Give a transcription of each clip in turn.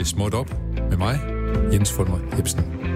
til Småt Op med mig, Jens Fulmer Hebsen.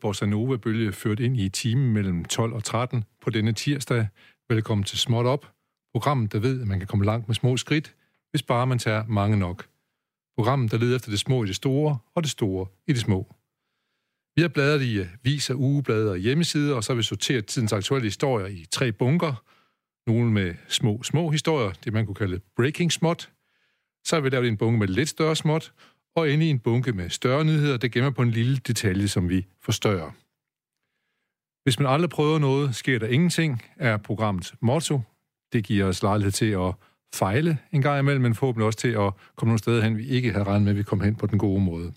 Bossa nova-bølge ført ind i timen mellem 12 og 13 på denne tirsdag. Velkommen til Småt Op, programmet, der ved, at man kan komme langt med små skridt, hvis bare man tager mange nok. Programmet, der leder efter det små i det store, og det store i det små. Vi har bladret i øh, viser, ugeblade og hjemmesider, og så har vi sorteret tidens aktuelle historier i tre bunker. Nogle med små, små historier, det man kunne kalde breaking småt. Så har vi lavet en bunke med lidt større småt, og inde i en bunke med større nyheder, der gemmer på en lille detalje, som vi forstørrer. Hvis man aldrig prøver noget, sker der ingenting, er programmets motto. Det giver os lejlighed til at fejle en gang imellem, men forhåbentlig også til at komme nogle steder hen, vi ikke havde regnet med, at vi kom hen på den gode måde.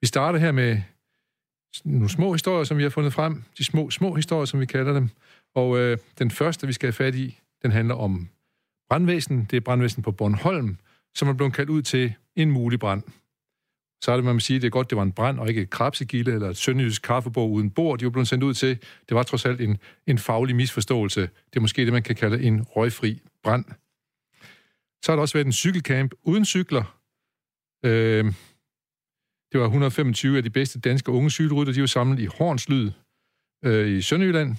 Vi starter her med nogle små historier, som vi har fundet frem. De små, små historier, som vi kalder dem. Og øh, den første, vi skal have fat i, den handler om brandvæsen. Det er brandvæsen på Bornholm, som er blevet kaldt ud til en mulig brand. Så er det, man må sige, at det er godt, det var en brand, og ikke et krabsegilde eller et sønderjysk kaffebord uden bord, de var blevet sendt ud til. Det var trods alt en, en faglig misforståelse. Det er måske det, man kan kalde en røgfri brand. Så har der også været en cykelcamp uden cykler. Øh, det var 125 af de bedste danske unge cykelrytter, de var samlet i Hornslyd øh, i Sønderjylland.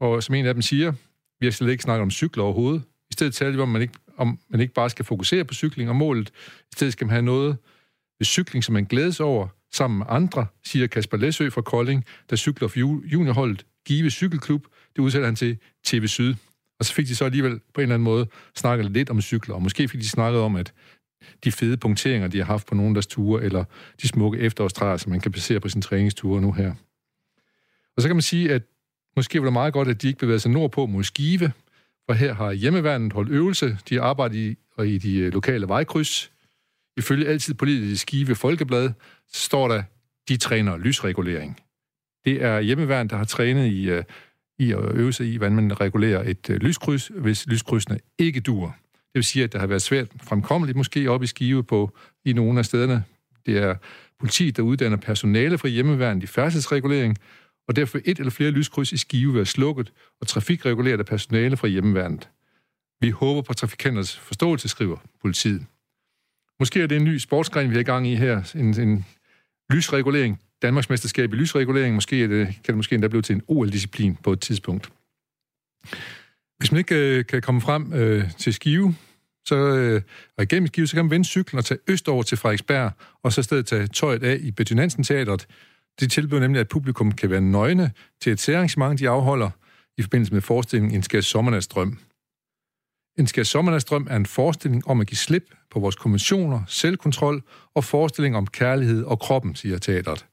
Og som en af dem siger, vi har slet ikke snakket om cykler overhovedet. I stedet taler vi om, at man ikke, om man ikke bare skal fokusere på cykling og målet. I stedet skal man have noget ved cykling, som man glædes over sammen med andre, siger Kasper Læsø fra Kolding, der cykler for juniorholdet Give Cykelklub. Det udsætter han til TV Syd. Og så fik de så alligevel på en eller anden måde snakket lidt om cykler, og måske fik de snakket om, at de fede punkteringer, de har haft på nogle af deres ture, eller de smukke efterårstræer, som man kan placere på sin træningsture nu her. Og så kan man sige, at måske var det meget godt, at de ikke bevægede sig nordpå mod Skive, for her har hjemmeværnet holdt øvelse. De arbejder i, og i de øh, lokale vejkryds. Ifølge altid politisk Skive Folkeblad, så står der, de træner lysregulering. Det er hjemmeværnet, der har trænet i, øh, i at øve sig i, hvordan man regulerer et øh, lyskryds, hvis lyskrydsene ikke dur. Det vil sige, at der har været svært fremkommeligt måske op i Skive på i nogle af stederne. Det er politiet, der uddanner personale fra hjemmeværnet i færdselsregulering, og derfor et eller flere lyskryds i Skive være slukket og trafikreguleret af personale fra hjemmeværnet. Vi håber på trafikanternes forståelse, skriver politiet. Måske er det en ny sportsgren, vi har i gang i her. En, en lysregulering. Danmarks mesterskab i lysregulering. Måske er det, kan det måske endda blive til en OL-disciplin på et tidspunkt. Hvis man ikke øh, kan komme frem øh, til Skive, så, øh, og igennem Skive, så kan man vende cyklen og tage østover til Frederiksberg, og så i stedet tage tøjet af i Betty Nansen Teatret. Det tilbyder nemlig, at publikum kan være nøgne til et særarrangement, de afholder i forbindelse med forestillingen En skærs sommernatsdrøm. En skærs sommernatsdrøm er en forestilling om at give slip på vores konventioner, selvkontrol og forestilling om kærlighed og kroppen, siger teatret.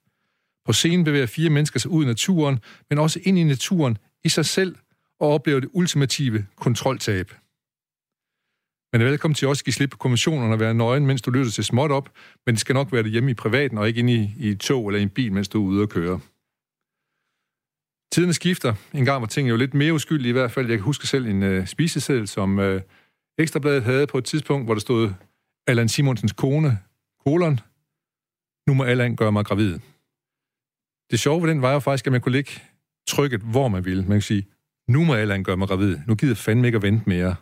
På scenen bevæger fire mennesker sig ud i naturen, men også ind i naturen i sig selv og oplever det ultimative kontroltab. Men velkommen til også at give slip på konventionerne og være nøgen, mens du lytter til småt op, men det skal nok være det hjemme i privaten og ikke inde i, i et tog eller i en bil, mens du er ude og køre. Tiderne skifter. En gang var tingene jo lidt mere uskyldige i hvert fald. Jeg kan huske selv en øh, spiseseddel, som øh, Ekstrabladet havde på et tidspunkt, hvor der stod Allan Simonsens kone, kolon, nu må Allan gøre mig gravid. Det sjove ved den var jo faktisk, at man kunne ligge trykket, hvor man ville. Man kan sige, nu må Allan gøre mig gravid. Nu gider jeg fandme ikke at vente mere.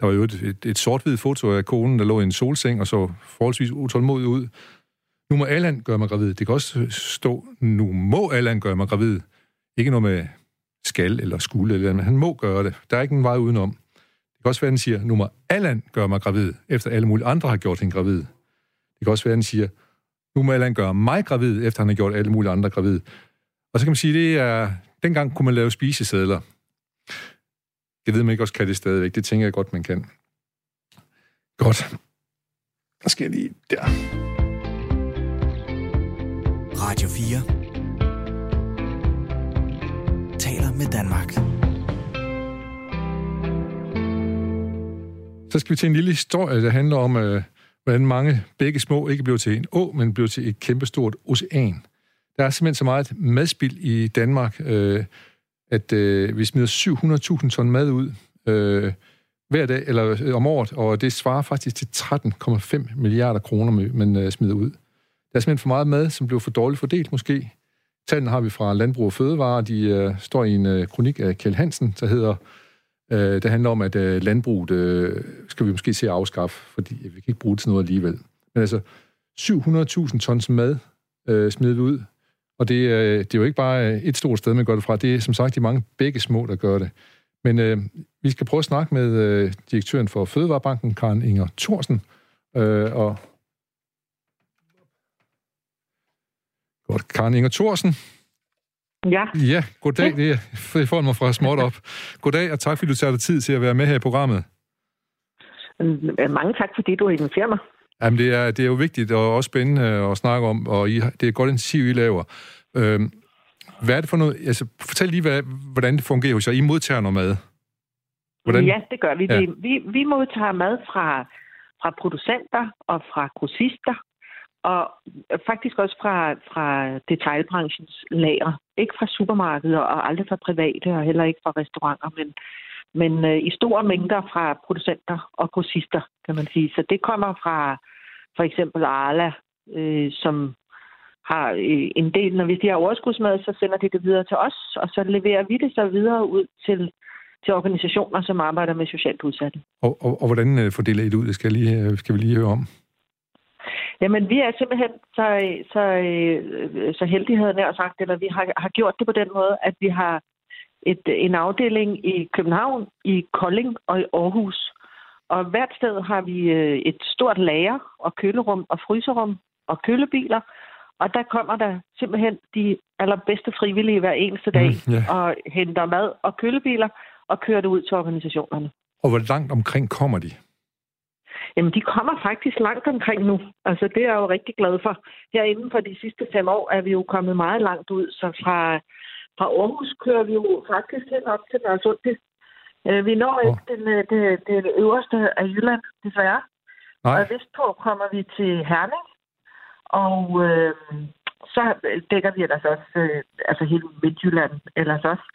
Der var jo et, et, et sort-hvidt foto af konen, der lå i en solseng og så forholdsvis utålmodig ud. Nu må Allan gøre mig gravid. Det kan også stå, nu må Allan gøre mig gravid. Ikke noget med skal eller skulle, eller, men han må gøre det. Der er ikke en vej udenom. Det kan også være, at han siger, nu må Allan gøre mig gravid, efter alle mulige andre har gjort hende gravid. Det kan også være, at han siger, nu må Allan gøre mig gravid, efter han har gjort alle mulige andre gravid. Og så kan man sige, det er, dengang kunne man lave spisesedler. Det ved man ikke også kan det stadigvæk. Det tænker jeg godt, man kan. Godt. Der skal jeg lige der. Radio 4 taler med Danmark. Så skal vi til en lille historie, der handler om, øh, hvordan mange begge små ikke blev til en å, men blev til et kæmpestort ocean. Der er simpelthen så meget madspild i Danmark, øh, at øh, vi smider 700.000 ton mad ud øh, hver dag, eller øh, om året, og det svarer faktisk til 13,5 milliarder kroner, man øh, smider ud. Der er simpelthen for meget mad, som bliver for dårligt fordelt måske. Tallene har vi fra Landbrug og Fødevare. De øh, står i en øh, kronik af Kjell Hansen, der hedder, øh, det handler om, at øh, landbruget øh, skal vi måske se at afskaffe, fordi vi kan ikke bruge det til noget alligevel. Men altså, 700.000 tons mad øh, vi ud, og det, øh, det er jo ikke bare et stort sted, man gør det fra. Det er som sagt de mange begge små, der gør det. Men øh, vi skal prøve at snakke med øh, direktøren for Fødevarebanken, Karen Inger Thorsen, øh, og Godt. Karen Inger Thorsen. Ja. Ja, goddag. Det er for mig fra småt op. Goddag, og tak fordi du tager dig tid til at være med her i programmet. Mange tak, fordi du inviterer mig. Jamen, det er, det er jo vigtigt og også spændende at snakke om, og I, det er godt initiativ, I laver. Øhm, hvad er det for noget? Altså, fortæl lige, hvad, hvordan det fungerer hos jer. I modtager noget mad. Hvordan? Ja, det gør vi. Ja. Vi, vi. Vi modtager mad fra, fra producenter og fra grossister og faktisk også fra, fra detailbranchens lager. Ikke fra supermarkeder og aldrig fra private og heller ikke fra restauranter, men, men øh, i store mængder fra producenter og grossister, kan man sige. Så det kommer fra for eksempel Arla, øh, som har øh, en del, når hvis de har overskudsmad, så sender de det videre til os, og så leverer vi det så videre ud til, til organisationer, som arbejder med socialt udsatte. Og, og, og hvordan øh, fordeler I det ud? Det skal, lige, øh, skal vi lige høre om. Jamen, vi er simpelthen så, så, så heldige, havde jeg sagt, eller vi har, har gjort det på den måde, at vi har et, en afdeling i København, i Kolding og i Aarhus. Og hvert sted har vi øh, et stort lager og kølerum og fryserum og kølebiler. Og der kommer der simpelthen de allerbedste frivillige hver eneste dag mm, yeah. og henter mad og kølebiler og kører det ud til organisationerne. Og hvor langt omkring kommer de? Jamen, de kommer faktisk langt omkring nu. Altså, det er jeg jo rigtig glad for. Her inden for de sidste fem år er vi jo kommet meget langt ud. Så fra, fra Aarhus kører vi jo faktisk hen op til Nørresundby. Øh, vi når ikke oh. den, øh, det, det øverste af Jylland, desværre. Nej. Og vestpå kommer vi til Herning. Og øh, så dækker vi ellers også øh, altså hele Midtjylland ellers også.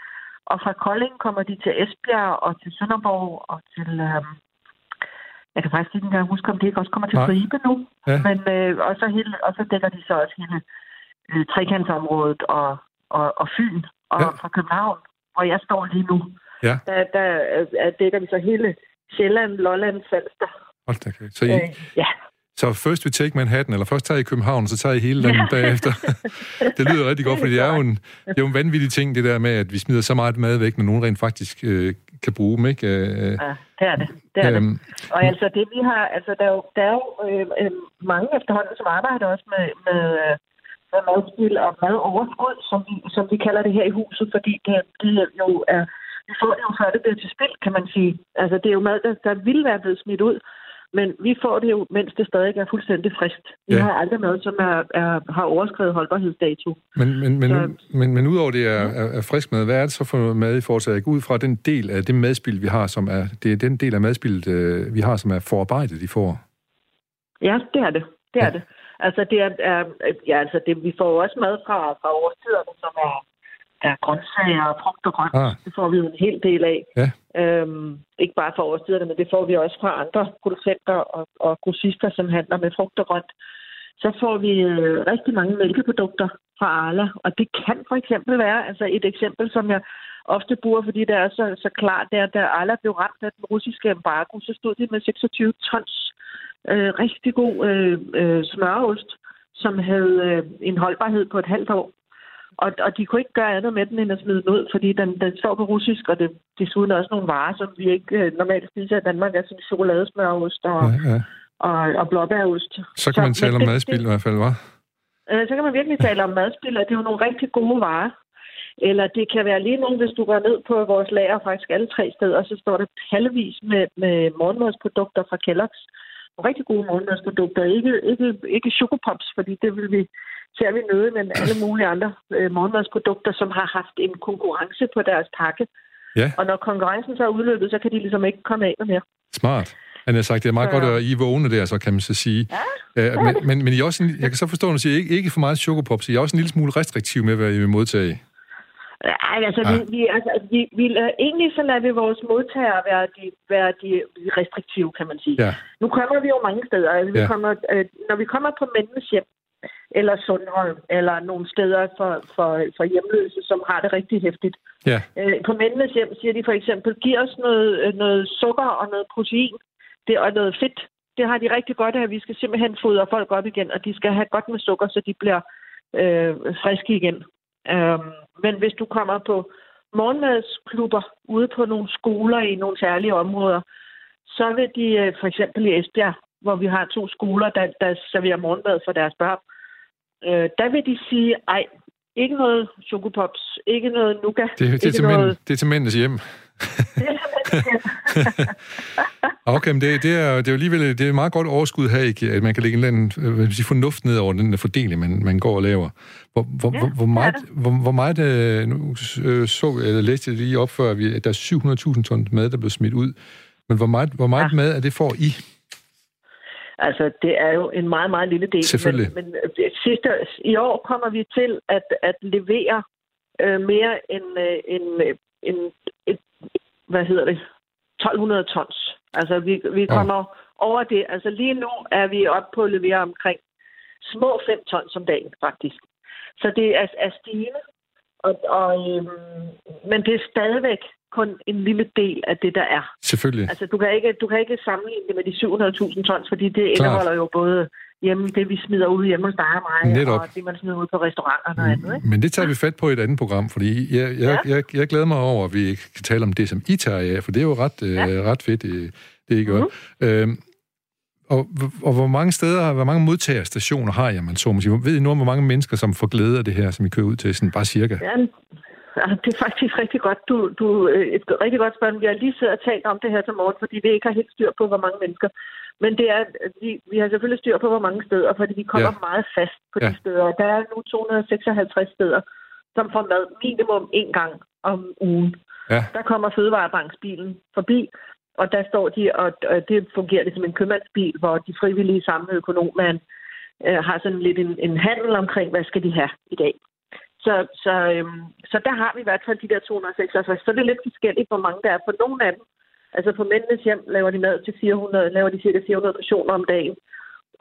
Og fra Kolding kommer de til Esbjerg og til Sønderborg og til øh, jeg kan faktisk ikke engang huske, om det ikke også kommer til Ribe nu. Ja. Men, øh, og, så hele, og så dækker de så også hele øh, trekantsområdet og, og, og Fyn og ja. fra København, hvor jeg står lige nu. Ja. Der, der øh, dækker vi så hele Sjælland, Lolland, Falster. Hold da, okay. Så I, øh, ja. Så først vi take Manhattan, eller først tager I København, så tager I hele landet ja. bagefter. det lyder rigtig godt, fordi det er, jo en, det er jo en vanvittig ting, det der med, at vi smider så meget mad væk, når nogen rent faktisk øh, kan bruge dem, ikke? Øh, ja, det er det. det, er øhm, det. Og altså det, vi har, altså der er jo, der er jo øh, øh, mange efterhånden, som arbejder også med, med, øh, med madspil og madoverskud, som vi, som vi kalder det her i huset, fordi det, det jo er, vi får det jo før det bliver til spil, kan man sige. Altså det er jo mad, der, der vil være blevet smidt ud, men vi får det jo, mens det stadig er fuldstændig friskt. Vi ja. har aldrig noget, som er, er, har overskrevet holdbarhedsdato. Men, men, men, så, men, men udover det er, er, er frisk mad, hvad er det så for mad, I får Ikke ud fra den del af det madspil, vi har, som er, det er den del af madspillet, øh, vi har, som er forarbejdet, de får? Ja, det er det. Det er ja. det. Altså, det er, er, ja, altså det, vi får også mad fra, fra årstiderne, som er er grøntsager og frugt og grønt. Ah. Det får vi jo en hel del af. Ja. Øhm, ikke bare fra årstiderne, men det får vi også fra andre producenter og, og grossister, som handler med frugt og grønt. Så får vi øh, rigtig mange mælkeprodukter fra Arla, og det kan for eksempel være, altså et eksempel, som jeg ofte bruger, fordi det er så, så klart, det er, da Arla blev ramt af den russiske embargo, så stod de med 26 tons øh, rigtig god øh, øh, smørost, som havde øh, en holdbarhed på et halvt år. Og, og de kunne ikke gøre andet med den, end at smide den ud, fordi den, den står på russisk, og det desuden også nogle varer, som vi ikke øh, normalt spiser i Danmark, altså chokoladesmørost og, ja, ja. og, og blåbærost. Så kan man så, tale om madspil i hvert fald, hva'? Øh, så kan man virkelig tale om madspil, og det er jo nogle rigtig gode varer. Eller det kan være lige nu, hvis du går ned på vores lager, faktisk alle tre steder, så står det halvvis med, med morgenmadsprodukter fra Kellogg's. Rigtig gode morgenmadsprodukter. Ikke, ikke, ikke chokopops, fordi det vil vi ser vi noget, men alle mulige andre øh, morgenmadsprodukter, som har haft en konkurrence på deres pakke. Ja. Og når konkurrencen så er udløbet, så kan de ligesom ikke komme af med mere. Smart. Han har sagt, det er meget så... godt, at I vågne der, så kan man så sige. Ja, uh, men, men, men I er også en, jeg kan så forstå, at I siger, ikke, ikke for meget chokopops, I er også en lille smule restriktiv med, hvad I vil modtage. Ej, altså, ja. vi, vi, altså vi, vi, egentlig så lader vi vores modtagere være de, være de restriktive, kan man sige. Ja. Nu kommer vi jo mange steder. Altså, vi ja. kommer, øh, når vi kommer på mændenes hjem, eller Sundholm, eller nogle steder for, for, for hjemløse, som har det rigtig hæftigt. Ja. Øh, på mændenes hjem siger de for eksempel, giv os noget, øh, noget sukker og noget protein det, og noget fedt. Det har de rigtig godt af. Vi skal simpelthen fodre folk op igen, og de skal have godt med sukker, så de bliver øh, friske igen. Øhm, men hvis du kommer på morgenmadsklubber ude på nogle skoler i nogle særlige områder, så vil de øh, for eksempel i Esbjerg, hvor vi har to skoler, der, der serverer morgenmad for deres børn, øh, der vil de sige, ej, ikke noget chokopops, ikke noget nougat. Det, det, er, til noget... mænd, det er til mændenes hjem. okay, men det, det, er, det er jo alligevel det er et meget godt overskud her, ikke? at man kan lægge en eller anden øh, sige, fornuft ned over den der fordeling, man, man går og laver. Hvor, hvor, ja, hvor, hvor meget, hvor, hvor meget øh, nu øh, så, eller læste jeg lige op før, at der er 700.000 ton mad, der blev smidt ud. Men hvor meget, hvor meget ja. mad er det får I? Altså, det er jo en meget, meget lille del. Selvfølgelig. Men, men sidste, i år kommer vi til at, at levere øh, mere end, øh, end, end, end, hvad hedder det, 1200 tons. Altså, vi, vi kommer ja. over det. Altså, lige nu er vi oppe på at levere omkring små 5 tons om dagen, faktisk. Så det er, er stigende. Og, og, øhm, men det er stadigvæk kun en lille del af det, der er. Selvfølgelig. Altså, du kan ikke, du kan ikke sammenligne det med de 700.000 tons, fordi det Klart. indeholder jo både hjemme, det vi smider ud hjemme hos dig og mig, Netop. og det man smider ud på restauranterne og andet. Ikke? Men det tager vi fat på i et andet program, fordi jeg, jeg, ja. jeg, jeg glæder mig over, at vi kan tale om det, som I tager af, for det er jo ret, øh, ja. øh, ret fedt, det, det I gør. Mm-hmm. Øhm, og, og hvor mange steder, hvor mange modtagerstationer har jeg, man så måske? Ved I nu, hvor mange mennesker, som får glæde af det her, som I kører ud til, sådan bare cirka? Ja, Ja, det er faktisk rigtig godt. Du, du, øh, et rigtig godt spørgsmål. Vi har lige siddet og talt om det her til morgen, fordi vi ikke har helt styr på, hvor mange mennesker. Men det er, vi, vi har selvfølgelig styr på, hvor mange steder, fordi vi kommer ja. meget fast på ja. de steder. Der er nu 256 steder, som får mad minimum en gang om ugen. Ja. Der kommer Fødevarebanksbilen forbi, og der står de, og det fungerer det som en købmandsbil, hvor de frivillige samme økonomer øh, har sådan lidt en, en handel omkring, hvad skal de have i dag. Så, så, øhm, så der har vi i hvert fald de der 256. Så det er lidt forskelligt, hvor mange der er. For nogle af dem, altså på mændenes hjem, laver de mad til 400, laver de cirka 400 portioner om dagen.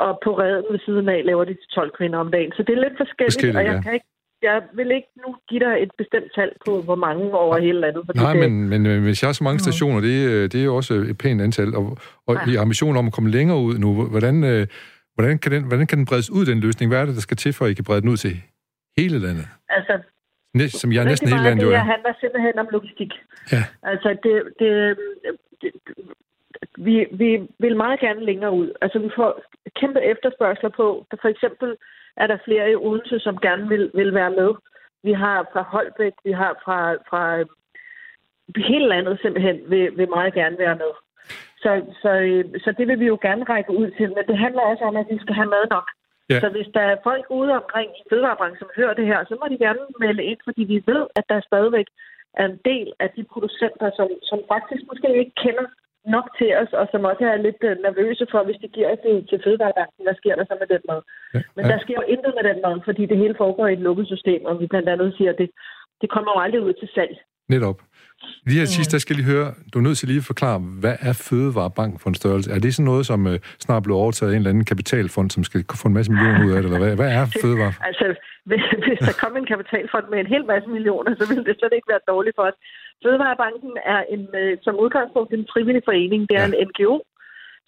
Og på redden ved siden af laver de til 12 kvinder om dagen. Så det er lidt forskelligt, forskelligt og jeg ja. kan ikke jeg vil ikke nu give dig et bestemt tal på, hvor mange over hele landet. Nej, det... men, men øh, hvis jeg har så mange stationer, det, øh, det er jo også et pænt antal, og, og ja. i ambition om at komme længere ud nu, hvordan, øh, hvordan, kan den, hvordan kan den bredes ud, den løsning? Hvad er det, der skal til, for at I kan brede den ud til hele landet? Altså, Næst, som jeg næsten hele landet jo er. Det handler simpelthen om logistik. Ja. Altså, det, det, det, vi, vi vil meget gerne længere ud. Altså, vi får kæmpe efterspørgsler på. For eksempel er der flere i Odense, som gerne vil, vil være med. Vi har fra Holbæk, vi har fra, fra hele landet simpelthen vil, vil meget gerne være med. Så, så, så det vil vi jo gerne række ud til, men det handler også om, at vi skal have mad nok. Ja. Så hvis der er folk ude omkring i fødevarebranchen, som hører det her, så må de gerne melde ind, fordi vi ved, at der stadigvæk er en del af de producenter, som, som faktisk måske ikke kender nok til os, og som også er lidt øh, nervøse for, hvis de giver det til fødevarebranchen, hvad sker der så med den mad? Ja. Men der sker jo intet med den mad, fordi det hele foregår i et lukket system, og vi blandt andet siger, at det, det kommer jo aldrig ud til salg. Netop. Lige her sidst, der skal lige høre, du er nødt til lige at forklare, hvad er Fødevarebank for en størrelse? Er det sådan noget, som uh, snart bliver overtaget af en eller anden kapitalfond, som skal få en masse millioner ud af det, eller hvad, hvad er Fødevare? altså, hvis, hvis der kommer en kapitalfond med en hel masse millioner, så vil det slet ikke være dårligt for os. Fødevarebanken er en, uh, som udgangspunkt en frivillig forening. Det er ja. en NGO,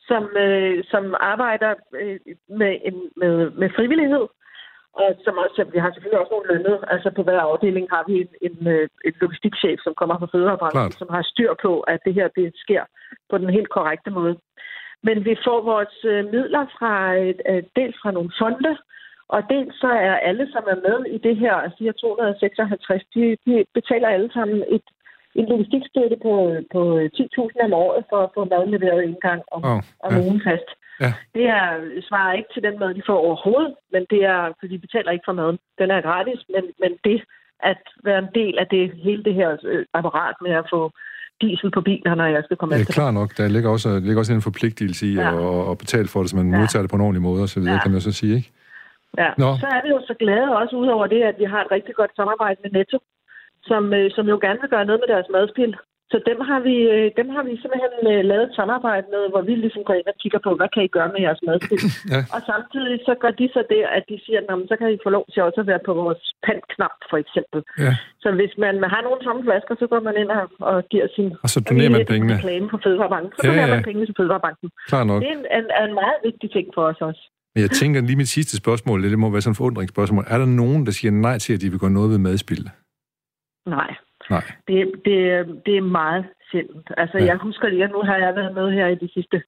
som, uh, som arbejder uh, med, en, med, med frivillighed, og som også, vi har selvfølgelig også nogle lønnet. Altså på hver afdeling har vi en, en, øh, en logistikchef, som kommer fra fødevarebranchen, som har styr på, at det her det sker på den helt korrekte måde. Men vi får vores øh, midler fra øh, dels fra nogle fonde, og dels så er alle, som er med i det her, altså de her 256, de, de betaler alle sammen et, en logistikstøtte på, på 10.000 om året for at få mad leveret en gang om, oh, om ja. ugen fast. Ja. Det er, svarer ikke til den mad, de får overhovedet, men det er, for de betaler ikke for maden. Den er gratis, men, men det at være en del af det hele det her øh, apparat med at få diesel på biler, når jeg skal komme efter. Det er klart nok. Der ligger også, ligger også en forpligtelse i ja. at, at betale for det, så man ja. modtager det på en ordentlig måde, og så videre, ja. kan man så sige, ikke? Ja, Nå. så er vi jo så glade også ud over det, at vi har et rigtig godt samarbejde med Netto, som, øh, som jo gerne vil gøre noget med deres madspil. Så dem har vi, øh, dem har vi simpelthen øh, lavet et samarbejde med, hvor vi ligesom går ind og kigger på, hvad kan I gøre med jeres madspil? ja. Og samtidig så gør de så det, at de siger, at så kan I få lov til også at være på vores pandknap, for eksempel. Ja. Så hvis man har nogle tomme flasker, så går man ind og, og giver sin... Og så donerer man pengene. Reklame på Fødevarebanken. Så ja, donerer ja. man pengene til Fødevarebanken. Klar nok. Det er en, en, en meget vigtig ting for os også. Men jeg tænker lige mit sidste spørgsmål, det må være sådan et forundringsspørgsmål. Er der nogen, der siger nej til, at de vil gøre noget ved madspil? Nej. Nej. Det, det, det er meget sjældent. Altså, ja. jeg husker lige, at nu har jeg været med her i de sidste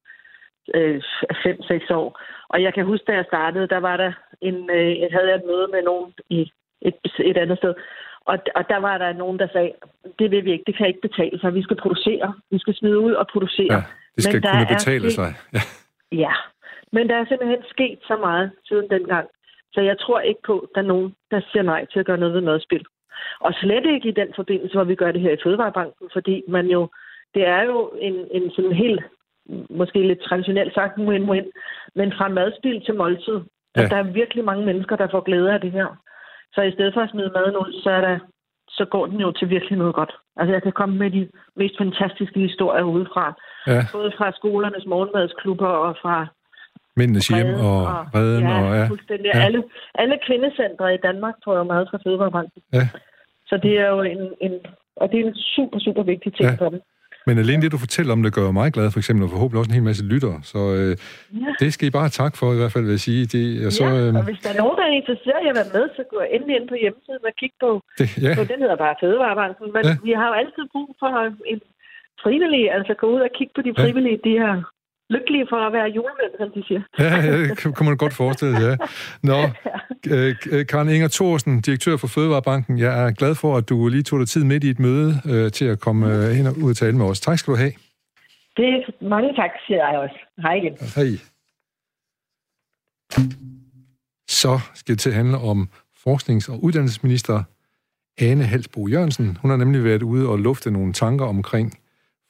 øh, 5-6 år. Og jeg kan huske, da jeg startede, der var der en, øh, jeg havde jeg et møde med nogen i et, et andet sted. Og, og der var der nogen, der sagde, det vil vi ikke, det kan ikke betale sig. Vi skal producere. Vi skal smide ud og producere. Ja, det skal Men kunne betale sig. Ja. ja, men der er simpelthen sket så meget siden dengang. Så jeg tror ikke på, at der er nogen, der siger nej til at gøre noget ved madspil. Og slet ikke i den forbindelse, hvor vi gør det her i Fødevarebanken, fordi man jo, det er jo en, en sådan helt, måske lidt traditionelt sagt, ind, men fra madspil til måltid. Ja. At der er virkelig mange mennesker, der får glæde af det her. Så i stedet for at smide maden ud, så, er der, så går den jo til virkelig noget godt. Altså jeg kan komme med de mest fantastiske historier udefra. Ja. Både fra skolernes morgenmadsklubber og fra Mændenes hjem og, og redden. Ja, og, ja. fuldstændig. Ja. Alle, alle kvindecentre i Danmark tror jeg meget fra Fødevarebanken. Ja. Så det er jo en, en, og det er en super, super vigtig ting ja. for dem. Men alene det, du fortæller om, det gør mig glad, for eksempel, og forhåbentlig også en hel masse lyttere. Så øh, ja. det skal I bare tak for, i hvert fald, vil jeg sige. Det, og, så, ja, øh, og hvis der er nogen, der er interesseret i at være med, så gå endelig ind på hjemmesiden og kig på. Det, ja. på den hedder bare Fødevarebanken. Men ja. vi har jo altid brug for en frivillig, altså gå ud og kigge på de frivillige, ja. de her lykkelige for at være julemænd, som de siger. Ja, det kan man godt forestille ja. Nå, øh, øh, Karen Inger Thorsen, direktør for Fødevarebanken, jeg er glad for, at du lige tog dig tid midt i et møde øh, til at komme øh, hen og ud og tale med os. Tak skal du have. Det er mange tak, siger jeg også. Hej igen. Hej. Så skal det til at handle om forsknings- og uddannelsesminister Ane Halsbo Jørgensen. Hun har nemlig været ude og lufte nogle tanker omkring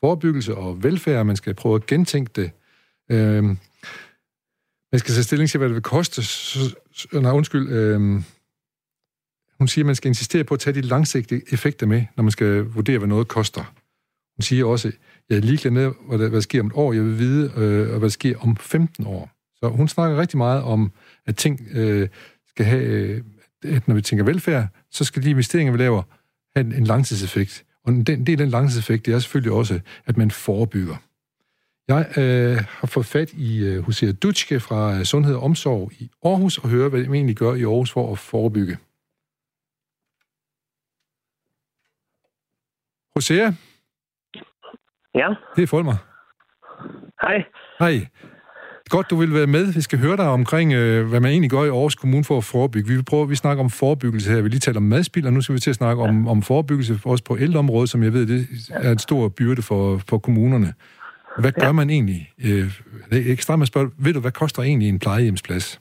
forebyggelse og velfærd. Man skal prøve at gentænke det Øh, man skal tage stilling til, hvad det vil koste. Så, nej, undskyld. Øh, hun siger, at man skal insistere på at tage de langsigtede effekter med, når man skal vurdere, hvad noget koster. Hun siger også, at jeg er ligeglad med, hvad der, hvad der sker om et år. Jeg vil vide, øh, hvad der sker om 15 år. Så hun snakker rigtig meget om, at ting øh, skal have, øh, at når vi tænker velfærd, så skal de investeringer, vi laver, have en, en langtidseffekt. Og en del af den langtidseffekt, det er selvfølgelig også, at man forebygger. Jeg øh, har fået fat i øh, Hosea Dutschke fra øh, Sundhed og Omsorg i Aarhus og høre, hvad de egentlig gør i Aarhus for at forebygge. Hosea? Ja? Det er Folmer. Hej. Hej. Godt, du vil være med. Vi skal høre dig omkring, øh, hvad man egentlig gør i Aarhus Kommune for at forebygge. Vi vil prøve, vi snakker om forebyggelse her. Vi lige taler om madspil, og nu skal vi til at snakke ja. om, om forebyggelse også på ældreområdet, som jeg ved, det er en stor byrde for, for kommunerne. Hvad gør ja. man egentlig? Øh, det er ekstra med spørge, ved du, hvad koster egentlig en plejehjemsplads?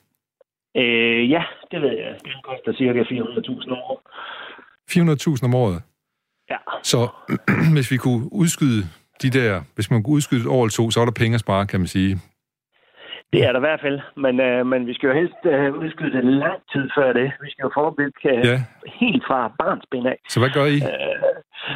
Øh, ja, det ved jeg. Den koster cirka 400.000 om året. 400.000 om året? Ja. Så hvis vi kunne udskyde de der, hvis man kunne udskyde et år eller to, så er der penge at spare, kan man sige. Det er der i hvert fald, men, øh, men vi skal jo helst øh, udskyde det lang tid før det. Vi skal jo forebygge øh, ja. helt fra barnsben af. Så hvad gør I? Øh,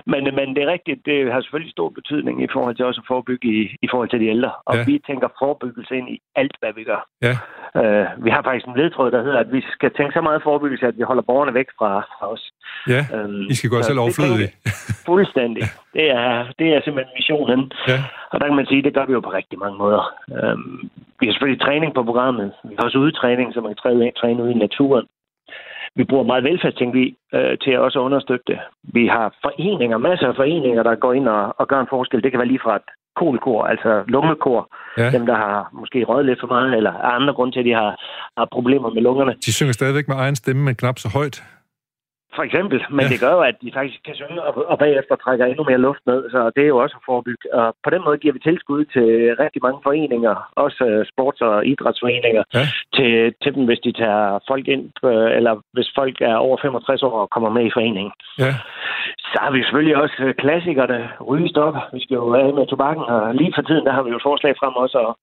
men, men det er rigtigt, det har selvfølgelig stor betydning i forhold til også at forebygge i, i forhold til de ældre. Og ja. vi tænker forebyggelse ind i alt, hvad vi gør. Ja. Øh, vi har faktisk en ledtråd, der hedder, at vi skal tænke så meget forebyggelse, at vi holder borgerne væk fra, fra os. Ja, øhm, I skal gøre selv overflødige. Fuldstændig. Det er, det er simpelthen missionen. Ja. Og der kan man sige, det gør vi jo på rigtig mange måder. Øhm, vi har selvfølgelig træning på programmet. Vi har også udtræning, så man kan træne, træne ude i naturen. Vi bruger meget velfærdsteknologi øh, til at også understøtte det. Vi har foreninger, masser af foreninger, der går ind og, og gør en forskel. Det kan være lige fra et kolkor, altså lungekor. Ja. Dem, der har måske røget lidt for meget, eller er andre grunde til, at de har, har problemer med lungerne. De synger stadigvæk med egen stemme, men knap så højt. For eksempel, men ja. det gør jo, at de faktisk kan synge og, og bagefter trækker endnu mere luft ned, så det er jo også forebygget. Og på den måde giver vi tilskud til rigtig mange foreninger, også uh, sports- og idrætsforeninger, ja. til, til dem, hvis de tager folk ind, uh, eller hvis folk er over 65 år og kommer med i foreningen. Ja. Så har vi selvfølgelig også øh, klassikerne, rygestop. Vi skal jo af med tobakken, og lige for tiden, der har vi jo et forslag frem også at, at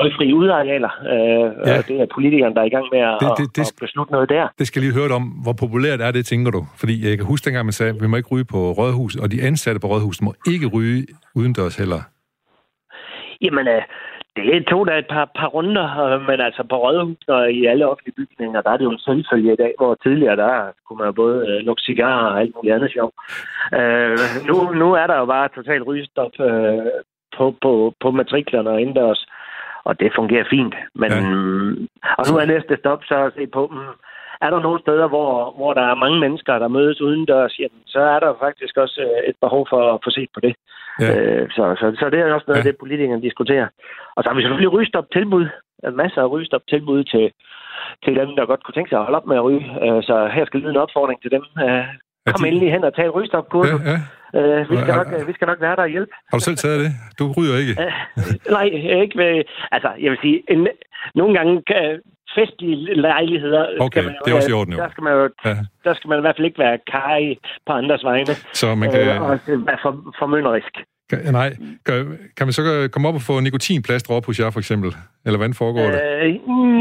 røgfri udarealer. Uh, ja. Det er politikerne, der er i gang med at, det, det, det, at beslutte noget der. Det skal lige høre om. Hvor populært er det, tænker du? Fordi jeg kan huske dengang, man sagde, at vi må ikke ryge på rådhus, og de ansatte på rådhuset må ikke ryge udendørs heller. Jamen, øh, det tog da et par, par runder, øh, men altså på rådhus og i alle offentlige bygninger, der er det jo en selvfølge i dag, hvor tidligere der kunne man både øh, lukke cigarer og alt muligt andet sjov. Øh, nu, nu er der jo bare totalt rygestop øh, på, på, på matriklerne og indendørs, og det fungerer fint. Men, ja. Og nu er næste stop så at se på, mm, er der nogle steder, hvor, hvor der er mange mennesker, der mødes udendørs, jamen, så er der faktisk også øh, et behov for at få set på det. Ja. Øh, så, så, så det er også noget ja. af det, politikerne diskuterer. Og så har vi selvfølgelig rygestop tilbud. Masser af rygestop tilbud til, til dem, der godt kunne tænke sig at holde op med at ryge. Øh, så her skal lyde en opfordring til dem. Øh, kom de... endelig hen og tag rygestopkursus. Ja, ja. Øh, vi, skal nok, vi skal nok være der og hjælpe. Har du selv taget det? Du ryger ikke? Øh, nej, ikke. Ved, altså, jeg vil sige, en, nogle gange kan, festlige lejligheder. Okay, skal man det er også i orden jo. Der skal, man jo ja. der skal man i hvert fald ikke være kaj på andres vegne. Så man kan... Øh, og være for, formynderisk. Kan, nej, kan, kan man så komme op og få nikotinplaster op hos jer, for eksempel? Eller hvordan foregår det? Øh,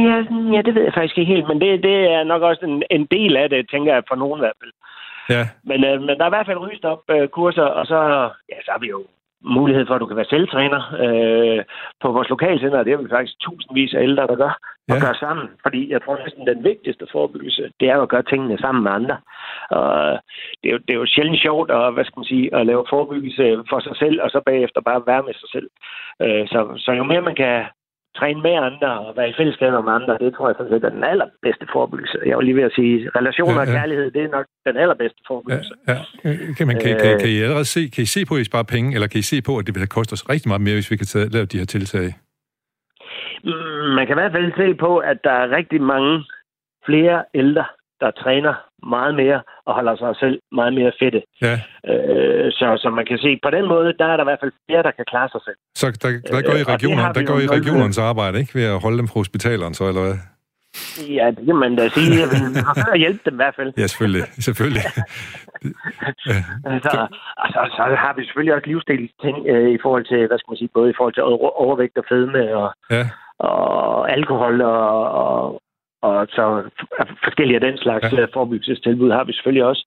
ja, ja, det ved jeg faktisk ikke helt, men det, det er nok også en, en del af det, tænker jeg, for nogen i hvert fald. Ja. Men, øh, men der er i hvert fald ryst op øh, kurser, og så, ja, så har vi jo mulighed for, at du kan være selvtræner øh, på vores lokalcenter. Det er vi faktisk tusindvis af ældre, der gør, og gør sammen. Fordi jeg tror næsten, den vigtigste forebyggelse, det er at gøre tingene sammen med andre. Og det, er jo, det er jo sjældent sjovt at, hvad skal man sige, at lave forebyggelse for sig selv, og så bagefter bare være med sig selv. Øh, så, så jo mere man kan træne med andre og være i fællesskab med andre, det tror jeg faktisk er den allerbedste forebyggelse. Jeg vil lige ved at sige, relationer ja, ja. og kærlighed, det er nok den allerbedste forebyggelse. Ja, ja. Kan, man, kan, kan, kan, I allerede se, kan I se på, at I sparer penge, eller kan I se på, at det vil have kostet os rigtig meget mere, hvis vi kan tage, lave de her tiltag? Mm, man kan i hvert fald se på, at der er rigtig mange flere ældre, der træner meget mere og holder sig selv meget mere fedte. Ja. Øh, så, så man kan se, på den måde, der er der i hvert fald flere, der kan klare sig selv. Så der, der går I øh, regioner, der går I regionernes arbejde, ikke? Ved at holde dem fra hospitalerne, så, eller hvad? Ja, det kan man da sige. Vi har at hjælpe dem i hvert fald. Ja, selvfølgelig. selvfølgelig. ja. så, altså, så har vi selvfølgelig også livsstilsting øh, i forhold til, hvad skal man sige, både i forhold til overvægt og fedme og, ja. og alkohol og, og, og så forskellige af den slags ja. Øh, forebyggelsestilbud har vi selvfølgelig også.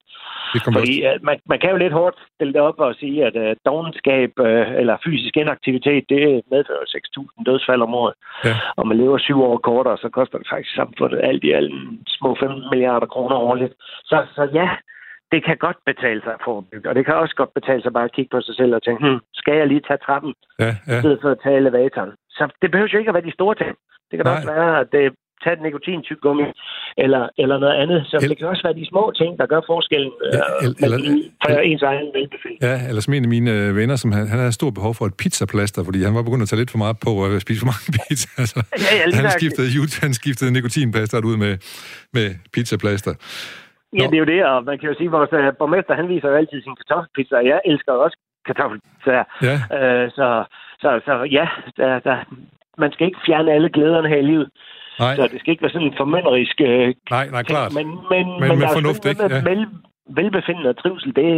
Fordi uh, man, man kan jo lidt hårdt stille det op og sige, at uh, dogenskab uh, eller fysisk inaktivitet, det medfører 6.000 dødsfald om året. Ja. Og man lever syv år kortere, så koster det faktisk samfundet alt i alt små 15 milliarder kroner årligt. Så, så ja, det kan godt betale sig at forebygge. Og det kan også godt betale sig bare at kigge på sig selv og tænke, hmm, skal jeg lige tage trappen, ja, ja. i stedet for at tage elevatoren. Så det behøver jo ikke at være de store ting. Det kan Nej. også være, at det tage et nikotintyggummi eller, eller noget andet. Så El- det kan også være de små ting, der gør forskellen ja, el- øh, eller, for el- ens egen velbefindende. Ja, eller som en af mine øh, venner, som han, han havde stor behov for et pizzaplaster, fordi han var begyndt at tage lidt for meget på at spise for mange pizza. Altså, ja, ja, han, skiftede, han skiftede nikotinplaster ud med, med pizzaplaster. Ja, det er jo det, og man kan jo sige, at vores borgmester, han viser jo altid sin kartoffelpizza, og jeg elsker også kartoffelpizza. Ja. Uh, så, så, så ja, der, der, man skal ikke fjerne alle glæderne her i livet. Nej. Så det skal ikke være sådan en formynderisk... Øh, nej, nej, klart. Men, men, men, men med fornuft, ikke? Ja. Vel, velbefindende og trivsel, det,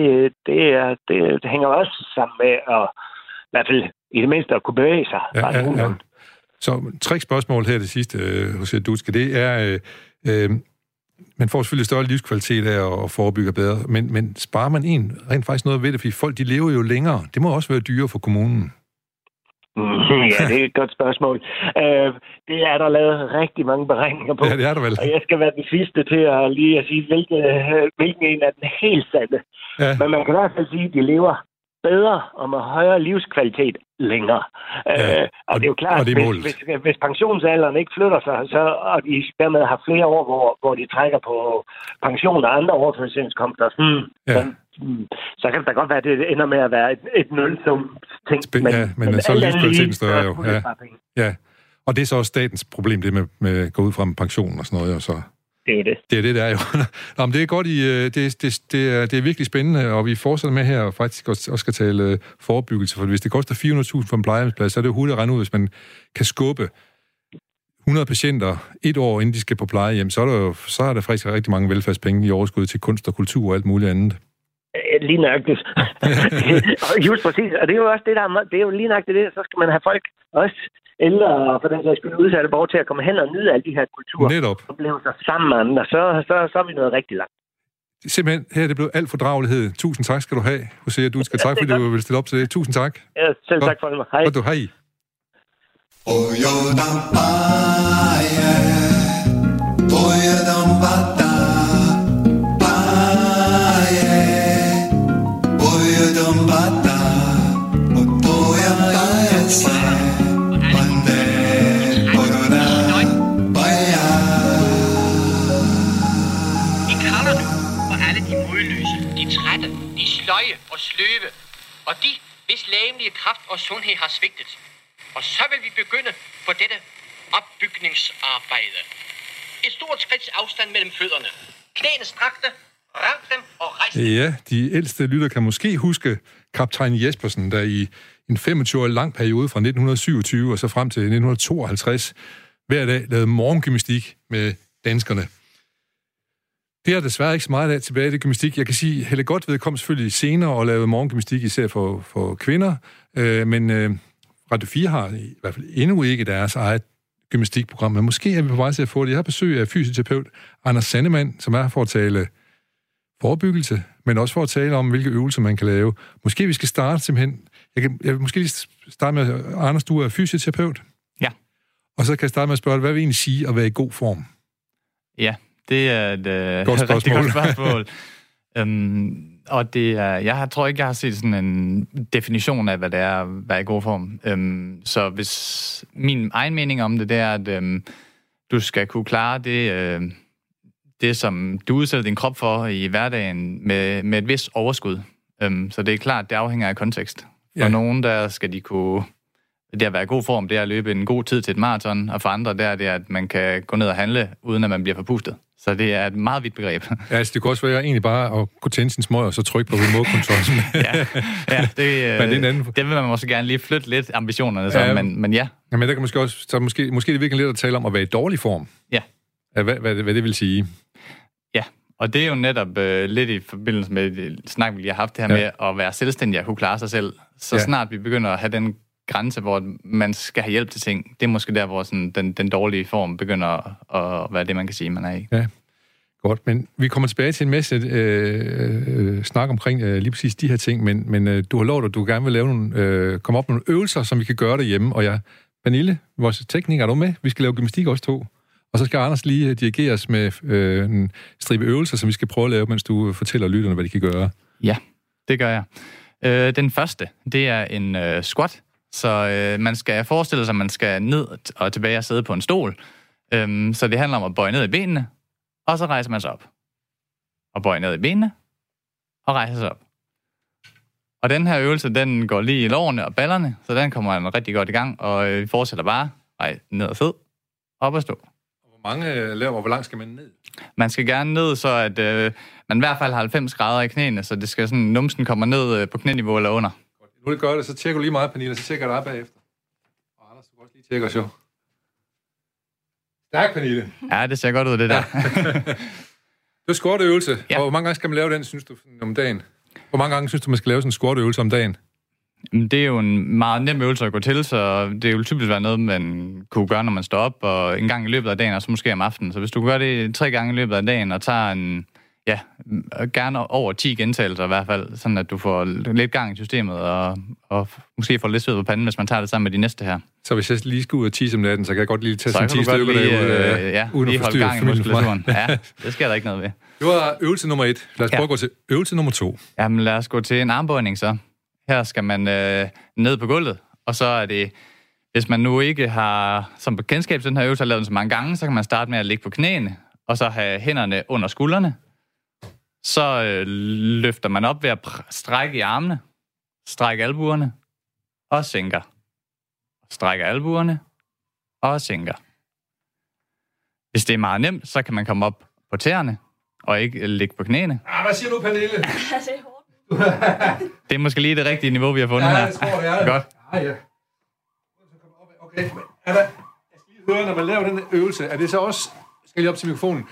det, er, det, det hænger også sammen med at i hvert fald i det mindste at kunne bevæge sig. Ja, ja, ja. Så tre spørgsmål her det sidste, øh, hos Duske, det er... Øh, øh, man får selvfølgelig større livskvalitet af at forebygge bedre, men, men sparer man en rent faktisk noget ved det, fordi folk de lever jo længere. Det må også være dyrere for kommunen. Ja, det er et godt spørgsmål. Uh, det er der lavet rigtig mange beregninger på. Ja, det er der vel. Og jeg skal være den sidste til at lige at sige, hvilken, hvilken en er den helt sande. Ja. Men man kan i hvert fald sige, at de lever bedre og med højere livskvalitet længere. Ja, uh, og, og det er jo klart, at hvis, hvis, hvis pensionsalderen ikke flytter sig, så, og de dermed har flere år, hvor, hvor de trækker på pension og andre overførselsindkomster, hmm, ja. så, så kan det da godt være, at det ender med at være et, et nulsum ting. Spæ- men, ja, men, men så er livskvaliteten større jo. Ja. ja. Og det er så også statens problem, det med, med at gå ud fra med pension og sådan noget. Og så. det er jo det. Det er det, der er jo. Nå, men det er godt, I, øh, det, det, det, er, det er virkelig spændende, og vi fortsætter med her og faktisk også, også skal tale øh, forebyggelse, for hvis det koster 400.000 for en plejehjemsplads, så er det jo hurtigt at regne ud, hvis man kan skubbe 100 patienter et år, inden de skal på plejehjem, så er der, jo, så er der faktisk rigtig mange velfærdspenge i overskud til kunst og kultur og alt muligt andet. Lige nøjagtigt. Just præcis. Og det er jo også det, der er, det er jo lige nøjagtigt det. Så skal man have folk også ældre og for den sags skyld udsatte borgere til at komme hen og nyde alle de her kulturer. Netop. Og blive sig sammen med andre. Så, så, så er vi noget rigtig langt. Simpelthen, her er det blevet alt for dragelighed. Tusind tak skal du have, Hosea. Du skal tak, fordi du vil stille op til det. Tusind tak. Ja, selv tak for det. Hej. Og du, hej. sløje og sløve, og og sundhed har svigtet. Og så vil vi begynde på dette opbygningsarbejde. Et stort skridt afstand mellem fødderne. Knæene strakte, rank dem og rejs Ja, de ældste lytter kan måske huske kaptajn Jespersen, der i en 25-årig lang periode fra 1927 og så frem til 1952 hver dag lavede morgengymnastik med danskerne. Det er desværre ikke så meget af tilbage i det gymnastik. Jeg kan sige, Helle Godved kom selvfølgelig senere og lavede morgengymnastik, især for, for kvinder, øh, men øh, Radio 4 har i hvert fald endnu ikke deres eget gymnastikprogram, men måske er vi på vej til at få det. Jeg har besøg af fysioterapeut Anders Sandemann, som er for at tale forebyggelse, men også for at tale om, hvilke øvelser man kan lave. Måske vi skal starte simpelthen... Jeg, kan, jeg vil måske lige starte med, Anders, du er fysioterapeut. Ja. Og så kan jeg starte med at spørge hvad vil egentlig sige at være i god form? Ja, det er et uh, godt spørgsmål. rigtig godt spørgsmål. um, og det er, jeg tror ikke, jeg har set sådan en definition af, hvad det er at være i god form. Um, så hvis min egen mening om det, det er, at um, du skal kunne klare det, uh, det, som du udsætter din krop for i hverdagen med, med et vis overskud. Um, så det er klart, det afhænger af kontekst. For ja. nogen, der skal de kunne det at være i god form, det er at løbe en god tid til et maraton, og for andre, der er det, at man kan gå ned og handle, uden at man bliver forpustet. Så det er et meget vidt begreb. Ja, altså det kunne også være egentlig bare at kunne tænde sin smøg og så trykke på remote-kontrollen. ja, ja det, men det, anden... det vil man måske gerne lige flytte lidt ambitionerne, så, ja, men, men ja. ja. men der kan måske også, så måske, måske det virkelig lidt at tale om at være i dårlig form. Ja. ja hvad, hvad, hvad det vil sige. Og det er jo netop øh, lidt i forbindelse med det snak, vi lige har haft det her ja. med at være selvstændig og kunne klare sig selv. Så ja. snart vi begynder at have den grænse, hvor man skal have hjælp til ting, det er måske der, hvor sådan, den, den dårlige form begynder at, at være det, man kan sige, man er i. Ja, godt. Men vi kommer tilbage til en masse øh, øh, snak omkring øh, lige præcis de her ting, men, men øh, du har lovet, at du gerne vil lave nogle, øh, komme op med nogle øvelser, som vi kan gøre derhjemme, og jeg, Pernille, vores tekniker, er du med? Vi skal lave gymnastik også to. Og så skal Anders lige øh, dirigeres os med øh, en stribe øvelser, som vi skal prøve at lave, mens du øh, fortæller lytterne, hvad de kan gøre. Ja, det gør jeg. Øh, den første, det er en øh, squat, så øh, man skal forestille sig, at man skal ned og tilbage og sidde på en stol. Øhm, så det handler om at bøje ned i benene, og så rejser man sig op. Og bøje ned i benene, og rejser sig op. Og den her øvelse, den går lige i lårene og ballerne, så den kommer man rigtig godt i gang, og øh, vi fortsætter bare. Rej, ned og sid, op og stå. Hvor mange øh, laver, hvor langt skal man ned? Man skal gerne ned, så at øh, man i hvert fald har 90 grader i knæene, så det skal sådan, numsen kommer ned øh, på knæniveau eller under nu det gør det, så tjekker du lige meget, Pernille, så tjekker jeg dig bagefter. Og Anders, du kan også lige tjekke os jo. Tak, Pernille. Ja, det ser godt ud, det der. det er squat-øvelse. Ja. Og hvor mange gange skal man lave den, synes du, om dagen? Hvor mange gange synes du, man skal lave sådan en squat-øvelse om dagen? Det er jo en meget nem øvelse at gå til, så det vil typisk være noget, man kunne gøre, når man står op, og en gang i løbet af dagen, og så måske om aftenen. Så hvis du gør det tre gange i løbet af dagen, og tager en ja, gerne over 10 gentagelser i hvert fald, sådan at du får lidt gang i systemet, og, og måske får lidt sved på panden, hvis man tager det sammen med de næste her. Så hvis jeg lige skal ud og 10 om natten, så kan jeg godt lige tage sådan 10 stykker lige, derude, øh, ja, uden lige at forstyrre gang i muskulaturen. Ja, det sker der ikke noget ved. Det var øvelse nummer et. Lad os prøve ja. at gå til øvelse nummer to. Jamen lad os gå til en armbøjning så. Her skal man øh, ned på gulvet, og så er det hvis man nu ikke har som bekendtskab til den her øvelse har lavet den så mange gange, så kan man starte med at ligge på knæene, og så have hænderne under skuldrene, så øh, løfter man op ved at strække i armene, strække albuerne og sænker. Strække albuerne og sænker. Hvis det er meget nemt, så kan man komme op på tæerne, og ikke ligge på knæene. Ah, hvad siger du, Pernille? det er måske lige det rigtige niveau, vi har fundet ja, her. Ja, det tror jeg. Godt. Ja. Okay, men er der, jeg skal lige høre, når man laver den øvelse, er det så også, skal jeg lige op til mikrofonen,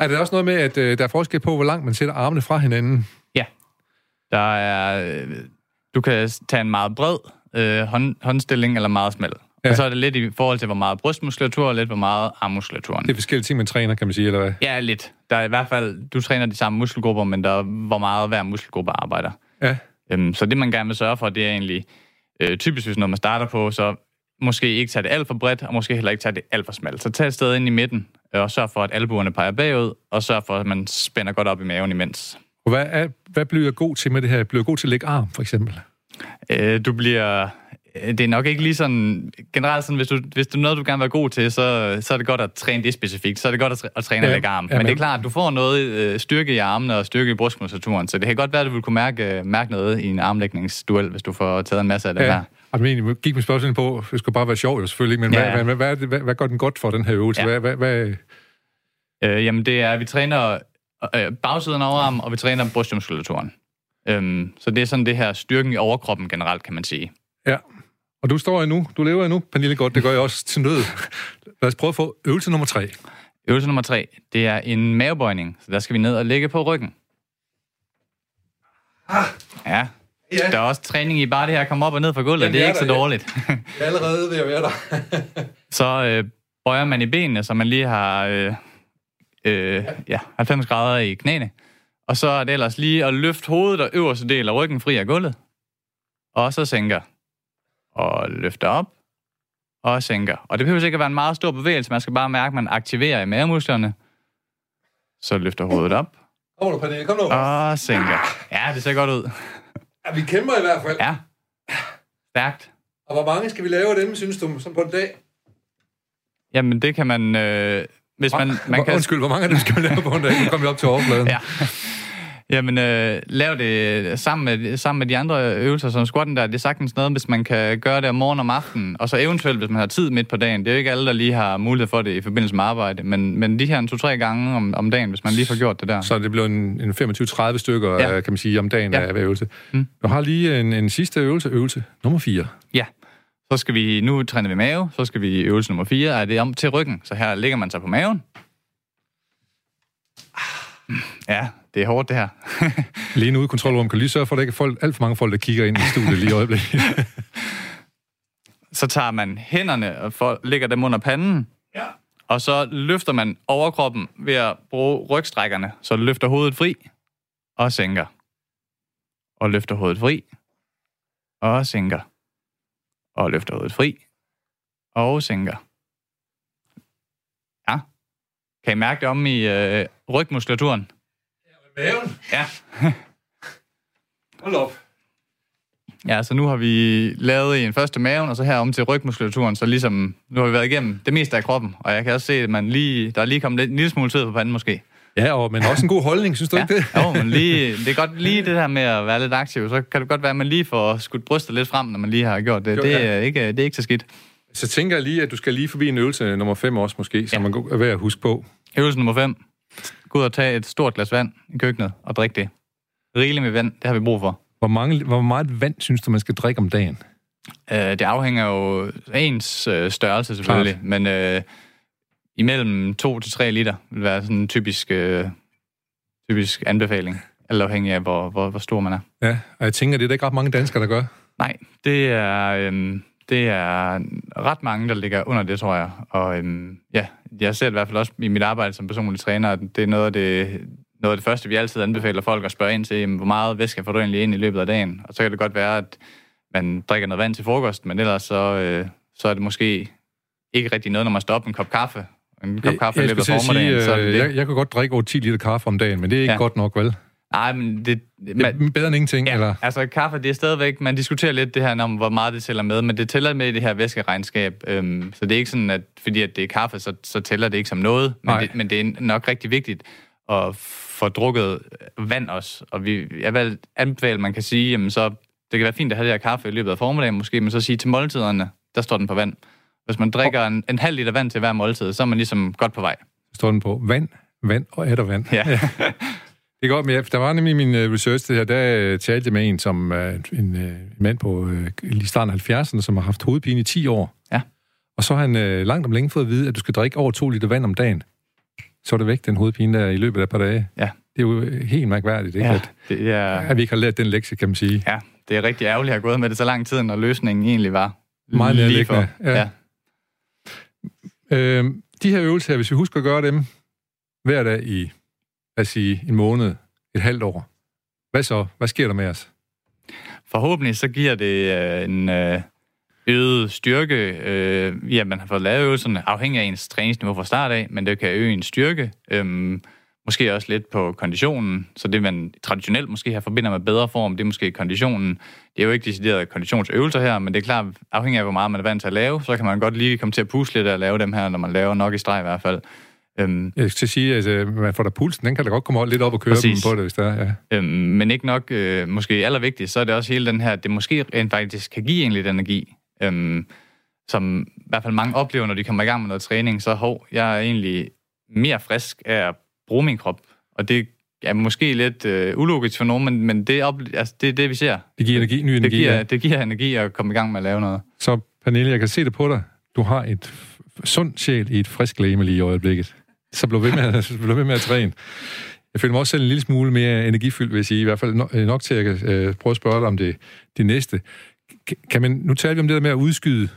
er det også noget med, at øh, der er forskel på, hvor langt man sætter armene fra hinanden? Ja. Der er, øh, du kan tage en meget bred øh, hånd, håndstilling eller meget smal. Ja. Og så er det lidt i forhold til, hvor meget brystmuskulatur og lidt, hvor meget armmuskulatur. Det er forskellige ting, man træner, kan man sige, eller hvad? Ja, lidt. Der er i hvert fald, du træner de samme muskelgrupper, men der er, hvor meget hver muskelgruppe arbejder. Ja. Øhm, så det, man gerne vil sørge for, det er egentlig, øh, typisk hvis når man starter på, så måske ikke tage det alt for bredt, og måske heller ikke tage det alt for smalt. Så tag et sted ind i midten, øh, og sørg for, at albuerne peger bagud, og sørg for, at man spænder godt op i maven imens. Og hvad, er, hvad bliver jeg god til med det her? Bliver jeg god til at lægge arm, for eksempel? Øh, du bliver... øh, Det er nok ikke lige sådan... Generelt sådan, hvis, du, hvis det er noget, du gerne vil være god til, så, så er det godt at træne det specifikt. Så er det godt at, at træne ja, lægge arm. Ja, men, det er klart, at du får noget øh, styrke i armene og styrke i brystmuskulaturen. Så det kan godt være, at du vil kunne mærke, mærke noget i en armlægningsduel, hvis du får taget en masse af det ja. her. Og men gik min spørgsmål på, det skulle bare være sjovt jo selvfølgelig, men ja. hvad, hvad, hvad, hvad, hvad gør den godt for, den her øvelse? Ja. Hvad, hvad, hvad... Øh, jamen det er, at vi træner øh, bagsiden af overarmen, og vi træner brystmuskulaturen. Øhm, så det er sådan det her styrken i overkroppen generelt, kan man sige. Ja, og du står endnu, du lever endnu, Pernille godt, det gør jeg også til nød. Lad os prøve at få øvelse nummer tre. Øvelse nummer tre, det er en mavebøjning, så der skal vi ned og ligge på ryggen. Ah. Ja, Ja. Der er også træning i bare det her at komme op og ned fra gulvet. Jamen, det er ikke der, så dårligt. Jeg er allerede ved at være der. så øh, bøjer man i benene, så man lige har øh, øh, ja, 90 grader i knæene. Og så er det ellers lige at løfte hovedet og øverste del af ryggen fri af gulvet. Og så sænker. Og løfter op. Og sænker. Og det behøver ikke at være en meget stor bevægelse. Man skal bare mærke, at man aktiverer i mavemusklerne. Så løfter hovedet op. Kom nu, Pernille, kom nu. Og sænker. Ja, det ser godt ud. Ja, vi kæmper i hvert fald. Ja. Stærkt. Og hvor mange skal vi lave af dem, synes du, som på en dag? Jamen, det kan man... Øh, hvis man, man kan... Undskyld, hvor mange af dem skal vi lave på en dag? Nu kommer vi op til overfladen. ja. Jamen, øh, lav det sammen med, sammen med de andre øvelser, som squatten der. Det er sagtens noget, hvis man kan gøre det om morgen og om aftenen. Og så eventuelt, hvis man har tid midt på dagen. Det er jo ikke alle, der lige har mulighed for det i forbindelse med arbejde. Men, men de her to-tre gange om, om dagen, hvis man lige får gjort det der. Så det bliver en, en 25-30 stykker, ja. kan man sige, om dagen ja. af øvelse. Mm. Du har lige en, en sidste øvelse, øvelse nummer 4. Ja. Så skal vi, nu træner vi mave, så skal vi øvelse nummer 4, er det om til ryggen. Så her ligger man sig på maven. Ja, det er hårdt, det her. lige nu i kontrolrum kan lige sørge for, at der ikke er folk, alt for mange folk, der kigger ind i studiet lige i øjeblikket. så tager man hænderne og for, lægger dem under panden, ja. og så løfter man overkroppen ved at bruge rygstrækkerne, så løfter hovedet fri og sænker. Og løfter hovedet fri og sænker. Og løfter hovedet fri og sænker. Ja. Kan I mærke det om i øh, rygmuskulaturen? Maven? Ja. Hold op. Ja, så nu har vi lavet en første maven, og så her om til rygmuskulaturen, så ligesom, nu har vi været igennem det meste af kroppen, og jeg kan også se, at man lige, der er lige kommet lidt, en lille smule tid på panden måske. Ja, og, men også en god holdning, synes du ja. ikke det? jo, men lige, det er godt lige det her med at være lidt aktiv, så kan det godt være, at man lige får skudt brystet lidt frem, når man lige har gjort det. Jo, det, er ikke, det er ikke så skidt. Så tænker jeg lige, at du skal lige forbi en øvelse nummer 5 også måske, som ja. man er værd at huske på. Øvelse nummer 5. Gå ud og tage et stort glas vand i køkkenet og drikke det. Rigeligt med vand, det har vi brug for. Hvor, mange, hvor meget vand synes du, man skal drikke om dagen? Øh, det afhænger jo af ens øh, størrelse selvfølgelig, Klart. men øh, imellem 2 til 3 liter vil være sådan en typisk, øh, typisk anbefaling, alt afhængig af, hvor, hvor, hvor stor man er. Ja, og jeg tænker, det er der ikke ret mange danskere, der gør. Nej, det er, øh, det er ret mange, der ligger under det, tror jeg. Og øh, ja, jeg ser det i hvert fald også i mit arbejde som personlig træner, at det er noget af det, noget af det første, vi altid anbefaler folk at spørge ind til, jamen, hvor meget væske får du egentlig ind i løbet af dagen? Og så kan det godt være, at man drikker noget vand til frokost, men ellers så, øh, så er det måske ikke rigtig noget, når man står op en kop kaffe. En kop kaffe jeg, i løbet af formiddagen. Sige, så er det øh, jeg, jeg kan godt drikke over 10 liter kaffe om dagen, men det er ikke ja. godt nok, vel? Nej, men det... Man, det er bedre end ingenting, ja, eller? altså kaffe, det er stadigvæk... Man diskuterer lidt det her om, hvor meget det tæller med, men det tæller med i det her væskeregnskab. Øhm, så det er ikke sådan, at fordi at det er kaffe, så, så tæller det ikke som noget. Men det, men det er nok rigtig vigtigt at få drukket vand også. Og vi, jeg vil anbefale, at man kan sige, jamen så... Det kan være fint at have det her kaffe i løbet af formiddagen måske, men så sige til måltiderne, der står den på vand. Hvis man drikker en, en halv liter vand til hver måltid, så er man ligesom godt på vej. Står den på vand, vand og er der vand. Ja. Det godt, men der var nemlig min øh, research det her, der øh, talte jeg med en, som uh, en uh, mand på uh, i starten af 70'erne, som har haft hovedpine i 10 år. Ja. Og så har han uh, langt om længe fået at vide, at du skal drikke over 2 liter vand om dagen. Så er det væk, den hovedpine der i løbet af et par dage. Ja. Det er jo helt mærkværdigt, ikke? Ja, at, det er... at vi ikke har lært den lektie, kan man sige. Ja, det er rigtig ærgerligt at have gået med det så lang tid, når løsningen egentlig var Meget lige for. Ja. ja. Øh, de her øvelser hvis vi husker at gøre dem hver dag i, lad os sige, en måned, et halvt år, hvad så? Hvad sker der med os? Forhåbentlig så giver det øh, en øh, øget styrke, øh, ja, man har fået lavet øvelserne afhængig af ens træningsniveau fra start af, men det kan øge en styrke, øh, måske også lidt på konditionen, så det man traditionelt måske har forbinder med bedre form, det er måske konditionen. Det er jo ikke decideret konditionsøvelser her, men det er klart, afhængig af hvor meget man er vant til at lave, så kan man godt lige komme til at pusle lidt og lave dem her, når man laver nok i streg i hvert fald. Øhm, jeg skal sige, at øh, man får da pulsen, den kan da godt komme lidt op og køre dem på det, hvis der er. Ja. Øhm, men ikke nok, øh, måske allervigtigst, så er det også hele den her, det måske rent faktisk kan give egentlig lidt energi, øhm, som i hvert fald mange oplever, når de kommer i gang med noget træning, så hov, jeg er egentlig mere frisk af at bruge min krop, og det er måske lidt øh, ulogisk for nogen, men, men det, op, altså, det er det, vi ser. Det giver energi, ny energi. Det giver, ja. det giver energi at komme i gang med at lave noget. Så Pernille, jeg kan se det på dig. Du har et sund sjæl i et frisk læme lige i øjeblikket så blev ved med, at, blev ved med at træne. Jeg føler mig også selv en lille smule mere energifyldt, vil jeg sige. I hvert fald nok, nok til, at jeg kan øh, prøve at spørge dig om det, det næste. Kan man, nu taler vi om det der med at udskyde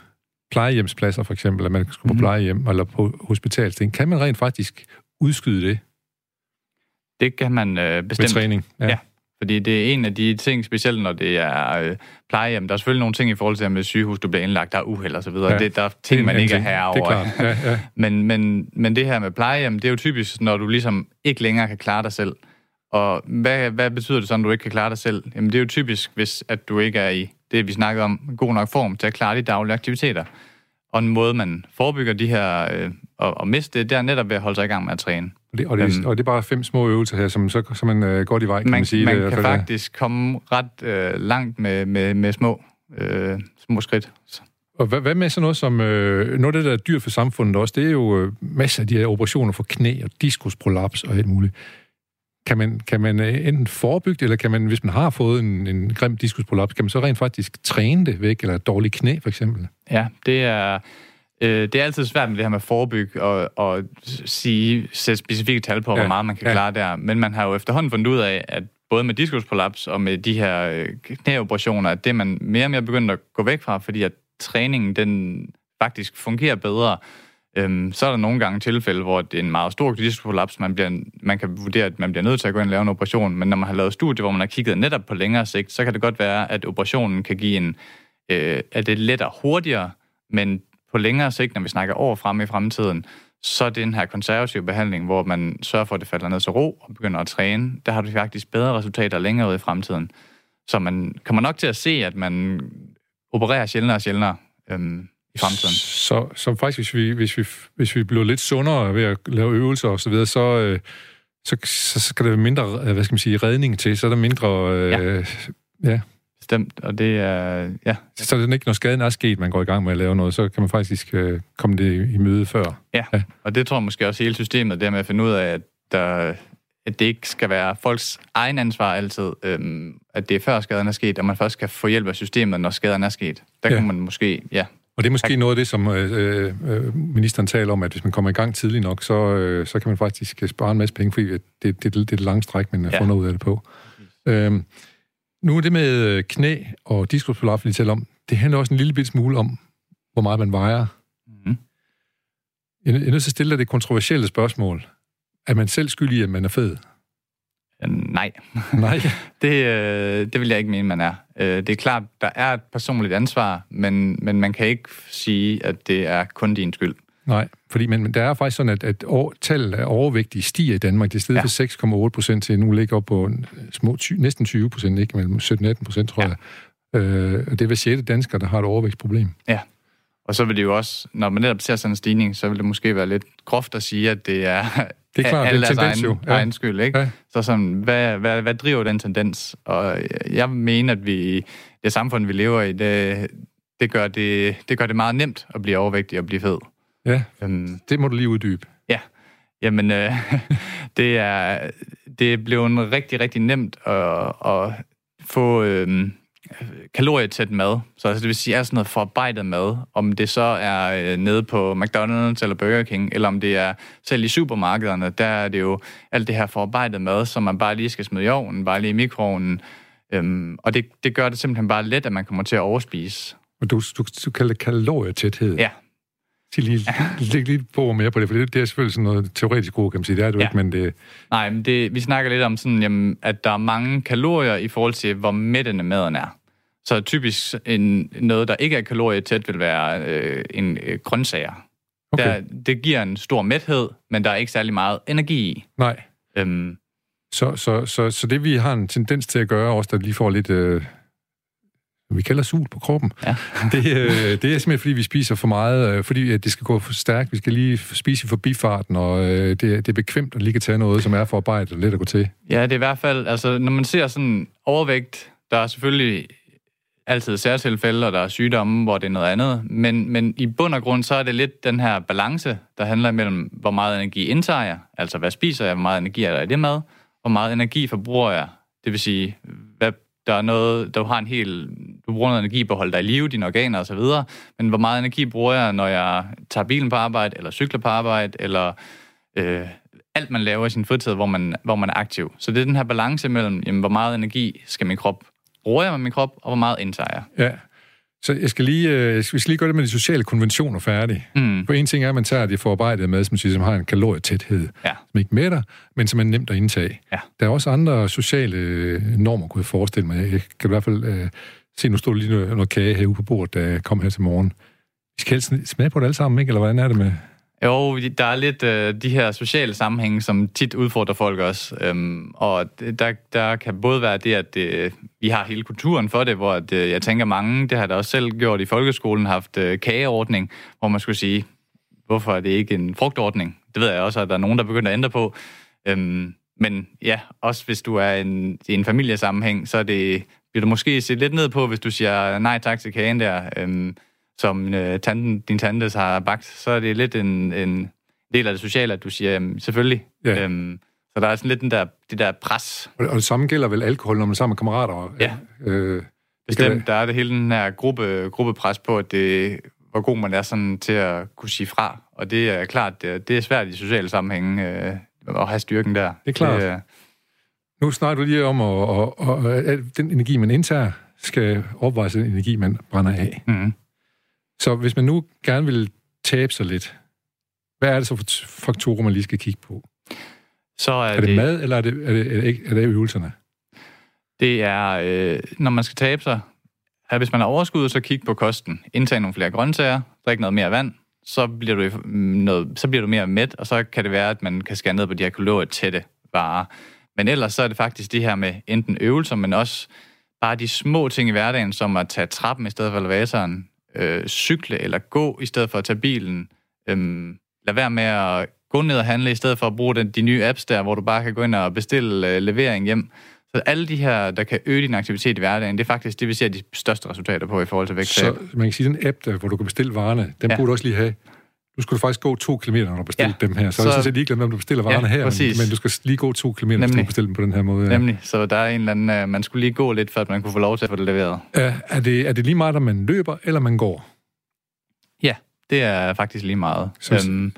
plejehjemspladser, for eksempel, at man skal på mm. plejehjem eller på hospitalsting. Kan man rent faktisk udskyde det? Det kan man øh, bestemt. Med træning? Ja. ja. Fordi det er en af de ting, specielt når det er øh, plejehjem. Der er selvfølgelig nogle ting i forhold til, at med sygehus, du bliver indlagt, der er uheld og så videre. Ja, det, der er ting, man ikke er herover. Det er klart. Ja, ja. men, men, men det her med plejehjem, det er jo typisk, når du ligesom ikke længere kan klare dig selv. Og hvad, hvad betyder det så, når du ikke kan klare dig selv? Jamen det er jo typisk, hvis at du ikke er i det, vi snakkede om, god nok form til at klare de daglige aktiviteter. Og en måde, man forebygger de her øh, og, og miste det, det er netop ved at holde sig i gang med at træne. Og det, og det, øhm, og det er bare fem små øvelser her, som så, så man øh, går i vej, kan man, man sige. Man det, kan faktisk det. komme ret øh, langt med, med, med små, øh, små skridt. Og hvad, hvad med sådan noget som, øh, noget af det, der er dyrt for samfundet også, det er jo øh, masser af de her operationer for knæ og diskusprolaps og alt muligt. Kan man, kan man enten forebygge det, eller kan man, hvis man har fået en, en grim diskusprolaps, kan man så rent faktisk træne det væk, eller et dårligt knæ for eksempel? Ja, det er Øh, det er altid svært med det her med at forebygge og, og sige, sætte specifikke tal på, ja. hvor meget man kan ja. klare der. Men man har jo efterhånden fundet ud af, at både med diskusprolaps og med de her øh, knæoperationer, at det man mere og mere begyndt at gå væk fra, fordi at træningen den faktisk fungerer bedre. Øhm, så er der nogle gange tilfælde, hvor det er en meget stor diskusprolaps, man, bliver, man kan vurdere, at man bliver nødt til at gå ind og lave en operation, men når man har lavet studier, hvor man har kigget netop på længere sigt, så kan det godt være, at operationen kan give en, øh, at det lettere hurtigere, men på længere sigt, når vi snakker over frem i fremtiden, så er den her konservative behandling, hvor man sørger for, at det falder ned til ro og begynder at træne, der har du faktisk bedre resultater længere ud i fremtiden. Så man kommer nok til at se, at man opererer sjældnere og sjældnere øhm, i fremtiden. Så, så faktisk, hvis vi, hvis, vi, hvis vi bliver lidt sundere ved at lave øvelser og så videre, så, øh, så, så skal der mindre, hvad skal man sige, redning til, så er der mindre... Øh, ja. ja bestemt, og det er, ja. Så er det ikke, når skaden er sket, man går i gang med at lave noget, så kan man faktisk øh, komme det i møde før. Ja. ja, og det tror jeg måske også hele systemet, det med at finde ud af, at, der, at det ikke skal være folks egen ansvar altid, øhm, at det er før skaden er sket, og man først kan få hjælp af systemet, når skaden er sket. Der ja. kan man måske, ja, og det er måske noget af det, som øh, øh, ministeren taler om, at hvis man kommer i gang tidligt nok, så, øh, så kan man faktisk spare en masse penge, fordi det, det, det, det er det lange stræk, man ja. fundet ud af det på. Øhm, nu er det med øh, knæ og diskusprolaps, vi taler om, det handler også en lille bitte smule om, hvor meget man vejer. Mm. Jeg er nødt til at stille dig det kontroversielle spørgsmål. Er man selv skyldig, at man er fed? Nej. Nej? det, øh, det vil jeg ikke mene, man er. Øh, det er klart, der er et personligt ansvar, men, men man kan ikke sige, at det er kun din skyld. Nej, fordi men, men der er faktisk sådan, at, at år, tallet af overvægtige stiger i Danmark. Det er stedet ja. for 6,8 procent til nu ligger op på små, ty, næsten 20 procent, ikke mellem 17-18 procent, tror ja. jeg. Øh, det er hver sjette dansker, der har et overvægtsproblem. Ja, og så vil det jo også, når man netop ser sådan en stigning, så vil det måske være lidt groft at sige, at det er, det er klart, alle det er egen, jo. Ja. egen skyld. Ikke? Ja. Så sådan, hvad, hvad, hvad driver den tendens? Og jeg mener, at vi, det samfund, vi lever i, det, det, gør det, det gør det meget nemt at blive overvægtig og blive fed. Ja, øhm, det må du lige uddybe. Ja, Jamen, øh, det er det er blevet rigtig, rigtig nemt at, at få øh, kalorietæt mad. Så altså, det vil sige, er sådan noget forarbejdet mad. Om det så er øh, nede på McDonald's eller Burger King, eller om det er selv i supermarkederne, der er det jo alt det her forarbejdet mad, som man bare lige skal smide i ovnen, bare lige i mikroovnen. Øhm, og det, det gør det simpelthen bare let, at man kommer til at overspise. Og du, du, du kalder det kalorietæthed? Ja. Sig lige, læg lige på mere på det, for det, det er selvfølgelig sådan noget teoretisk god, kan man sige. Det er du ja. ikke, men det... Nej, men det, vi snakker lidt om sådan, jamen, at der er mange kalorier i forhold til, hvor mættende maden er. Så typisk en, noget, der ikke er kalorietæt, vil være øh, en øh, grøntsager. Okay. Der, det giver en stor mæthed, men der er ikke særlig meget energi i. Nej. Øhm, så, så, så, så det vi har en tendens til at gøre, også der lige får lidt, øh, vi kalder sul på kroppen, ja. det, øh, det er simpelthen, fordi vi spiser for meget, øh, fordi at det skal gå for stærkt. Vi skal lige spise i forbifarten, og øh, det, det er bekvemt at lige kan tage noget, som er forarbejdet og let at gå til. Ja, det er i hvert fald, altså når man ser sådan overvægt, der er selvfølgelig altid særtilfælde, og der er sygdomme, hvor det er noget andet. Men, men i bund og grund, så er det lidt den her balance, der handler mellem, hvor meget energi indtager jeg, altså hvad spiser jeg, hvor meget energi er der i det mad, hvor meget energi forbruger jeg. Det vil sige, hvad, der er noget, der har en helt, du bruger noget energi på at holde dig i live, dine organer osv., men hvor meget energi bruger jeg, når jeg tager bilen på arbejde, eller cykler på arbejde, eller øh, alt, man laver i sin fritid, hvor man, hvor man er aktiv. Så det er den her balance mellem, jamen, hvor meget energi skal min krop bruger jeg med min krop, og hvor meget indtager jeg. Ja. Så jeg skal lige, øh, vi skal lige gøre det med de sociale konventioner færdige. Mm. For en ting er, at man tager det forarbejdet med, som, siger, som har en kalorietæthed, ja. som ikke mætter, men som er nemt at indtage. Ja. Der er også andre sociale øh, normer, kunne jeg forestille mig. Jeg kan i hvert fald uh, se, nu står lige noget, noget kage herude på bordet, da jeg kom her til morgen. Vi skal helst smage på det alle sammen, ikke? Eller hvordan er det med... Jo, der er lidt øh, de her sociale sammenhænge, som tit udfordrer folk også. Øhm, og der, der kan både være det, at det, vi har hele kulturen for det, hvor at, øh, jeg tænker mange, det har der også selv gjort i folkeskolen, haft øh, kageordning, hvor man skulle sige, hvorfor er det ikke en frugtordning? Det ved jeg også, at der er nogen, der begynder at ændre på. Øhm, men ja, også hvis du er en, i en familiesammenhæng, så er det, bliver du måske set lidt ned på, hvis du siger nej tak til kagen der. Øhm, som øh, tanten, din tante har bagt, så er det lidt en, en del af det sociale, at du siger, jamen, selvfølgelig. Ja. Øhm, så der er sådan lidt den der, det der pres. Og, og det samme gælder vel alkohol, når man er sammen med kammerater? Ja, øh, bestemt. Der er det hele den her gruppe, gruppepres på, at det, hvor god man er sådan til at kunne sige fra. Og det er klart, det, det er svært i sociale sammenhænge øh, at have styrken der. Det er klart. Det, øh, nu snakker du lige om, at, at, at, at den energi, man indtager, skal opvejes den energi, man brænder af. Mm. Så hvis man nu gerne vil tabe sig lidt, hvad er det så for faktorer, man lige skal kigge på? Så er, er det, det mad, eller er det, er det, er det, er det øvelserne? Det er, øh, når man skal tabe sig, at hvis man har overskud, så kig på kosten. Indtag nogle flere grøntsager, drik noget mere vand, så bliver, du noget, så bliver du mere mæt, og så kan det være, at man kan skære ned på de her kalorietætte varer. Men ellers så er det faktisk det her med enten øvelser, men også bare de små ting i hverdagen, som at tage trappen i stedet for elevatoren, øh, cykle eller gå i stedet for at tage bilen. Øhm, lad være med at gå ned og handle i stedet for at bruge den, de nye apps der, hvor du bare kan gå ind og bestille øh, levering hjem. Så alle de her, der kan øge din aktivitet i hverdagen, det er faktisk det, vi ser de største resultater på i forhold til vægttab. Så man kan sige, den app, der, hvor du kan bestille varerne, den ja. burde du også lige have. Du skulle faktisk gå to kilometer, når du bestiller ja. dem her. Så, så er det sådan lige glemt, om du bestiller varerne ja, her, men, men du skal lige gå to kilometer, Nemlig. hvis du bestiller dem på den her måde. Ja. Nemlig. Så der er en eller anden, uh, man skulle lige gå lidt, for at man kunne få lov til at få det leveret. Ja, er, det, er det lige meget, om man løber, eller man går? Ja, det er faktisk lige meget. Øhm,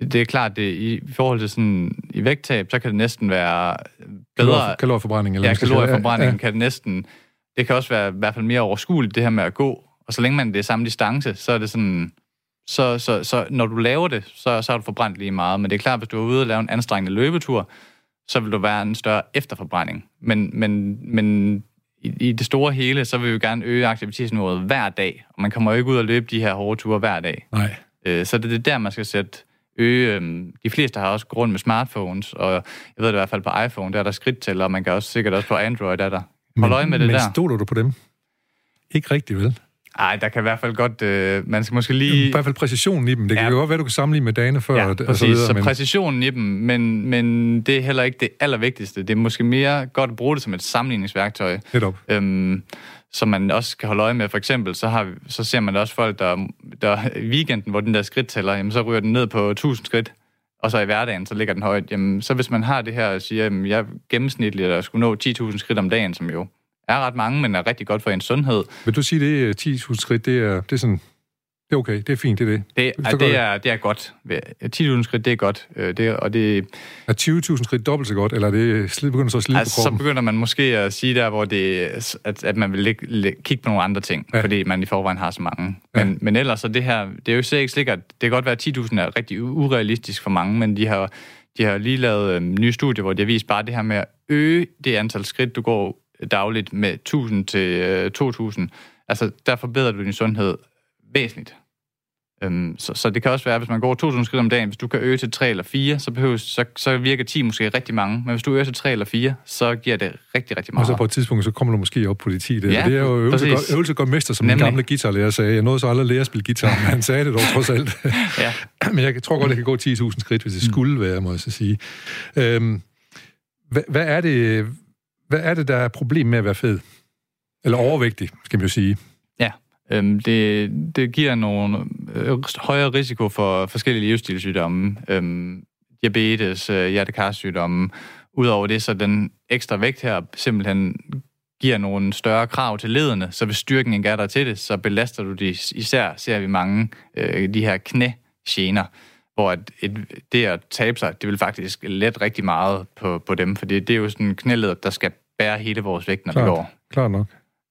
det er klart, det, i forhold til sådan, i vægttab, så kan det næsten være bedre... kalorieforbrænding. Eller ja, kalorieforbrænding ja, ja. kan det næsten... Det kan også være i hvert fald mere overskueligt, det her med at gå. Og så længe man det er samme distance, så er det sådan... Så, så, så når du laver det, så, så har du forbrændt lige meget. Men det er klart, hvis du er ude og lave en anstrengende løbetur, så vil du være en større efterforbrænding. Men, men, men i, i det store hele, så vil vi jo gerne øge aktivitetsniveauet hver dag. Og man kommer jo ikke ud og løbe de her hårde ture hver dag. Nej. Øh, så det er der, man skal sætte øge... Øh, de fleste har også grund med smartphones, og jeg ved det i hvert fald på iPhone, der er der skridttæller, og man kan også sikkert også på Android, der er der. Hold øje med det men der. Men stoler du på dem? Ikke rigtigt, vel? Nej, der kan i hvert fald godt... Øh, man skal måske lige... I hvert fald præcisionen i dem. Det ja. kan jo godt være, du kan sammenligne med dagene før. Ja, præcis. Og så, videre, så men... præcisionen i dem, men, men det er heller ikke det allervigtigste. Det er måske mere godt at bruge det som et sammenligningsværktøj. Netop. Øhm, som man også kan holde øje med. For eksempel, så, har, så ser man også folk, der, der i weekenden, hvor den der skridt tæller, jamen, så ryger den ned på 1000 skridt. og så i hverdagen, så ligger den højt, jamen, så hvis man har det her og siger, at jeg gennemsnitligt at skulle nå 10.000 skridt om dagen, som jo er ret mange, men er rigtig godt for ens sundhed. Vil du sige, det 10.000 skridt, det er, det er sådan det er okay, det er fint, det er det. Det, er, det, er, det er godt. 10.000 skridt, det er godt. Øh, det, og det, er 20.000 skridt dobbelt så godt, eller er det slid, begynder så at slide altså, på kroppen? Så begynder man måske at sige der, hvor det, at, at man vil lægge, kigge på nogle andre ting, ja. fordi man i forvejen har så mange. Men, ja. men ellers så det her, det er jo ikke sikkert, det kan godt være, at 10.000 er rigtig urealistisk for mange, men de har, de har lige lavet øh, nye studier, hvor de har vist bare det her med at øge det antal skridt, du går dagligt med 1.000 til øh, 2.000. Altså, der forbedrer du din sundhed væsentligt. Øhm, så, så det kan også være, hvis man går 2.000 skridt om dagen, hvis du kan øge til 3 eller 4, så, behøves, så, så virker 10 måske rigtig mange. Men hvis du øger til 3 eller 4, så giver det rigtig, rigtig meget. Og så på et tidspunkt, så kommer du måske op på de 10. Der. Ja, det er jo øvelse godt, øvelse godt mester, som Nemlig. den gamle guitarlærer sagde. Jeg nåede så aldrig at lære at spille guitar, men han sagde det dog trods alt. ja. men jeg tror godt, det kan gå 10.000 skridt, hvis det mm. skulle være, må jeg så sige. Øhm, hvad, hvad, er det, hvad er det, der er problem med at være fed? Eller overvægtig, skal man jo sige. Ja, Øhm, det, det giver nogle øh, højere risiko for forskellige livsstilssygdomme, øhm, diabetes, øh, hjertekarsygdomme. Udover det, så den ekstra vægt her simpelthen giver nogle større krav til lederne, så hvis styrken ikke er der til det, så belaster du de, især ser vi mange øh, de her knægener, hvor at et, det at tabe sig, det vil faktisk let rigtig meget på, på dem, for det, det er jo sådan en der skal bære hele vores vægt, når klart, vi går. Klart nok.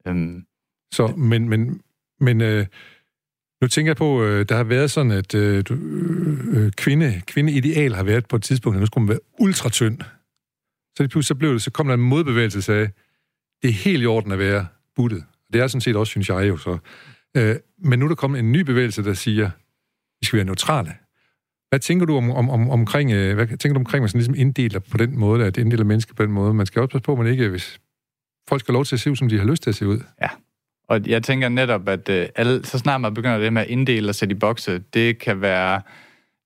Øhm, så, men, men men øh, nu tænker jeg på, øh, der har været sådan, at øh, øh, kvinde, kvindeideal har været på et tidspunkt, at nu skulle man være ultratynd. Så det pludselig så blev det, så kom der en modbevægelse, der sagde, det er helt i orden at være buttet. Det er sådan set også, synes jeg jo så. Øh, men nu er der kommet en ny bevægelse, der siger, vi skal være neutrale. Hvad tænker du om, om, om, omkring, øh, hvad tænker du omkring, at man sådan ligesom inddeler på den måde, at inddeler mennesker på den måde? Man skal også passe på, at man ikke, hvis folk skal have lov til at se ud, som de har lyst til at se ud. Ja, og jeg tænker netop, at øh, alle, så snart man begynder det med at inddele og sætte i bokse, det kan være...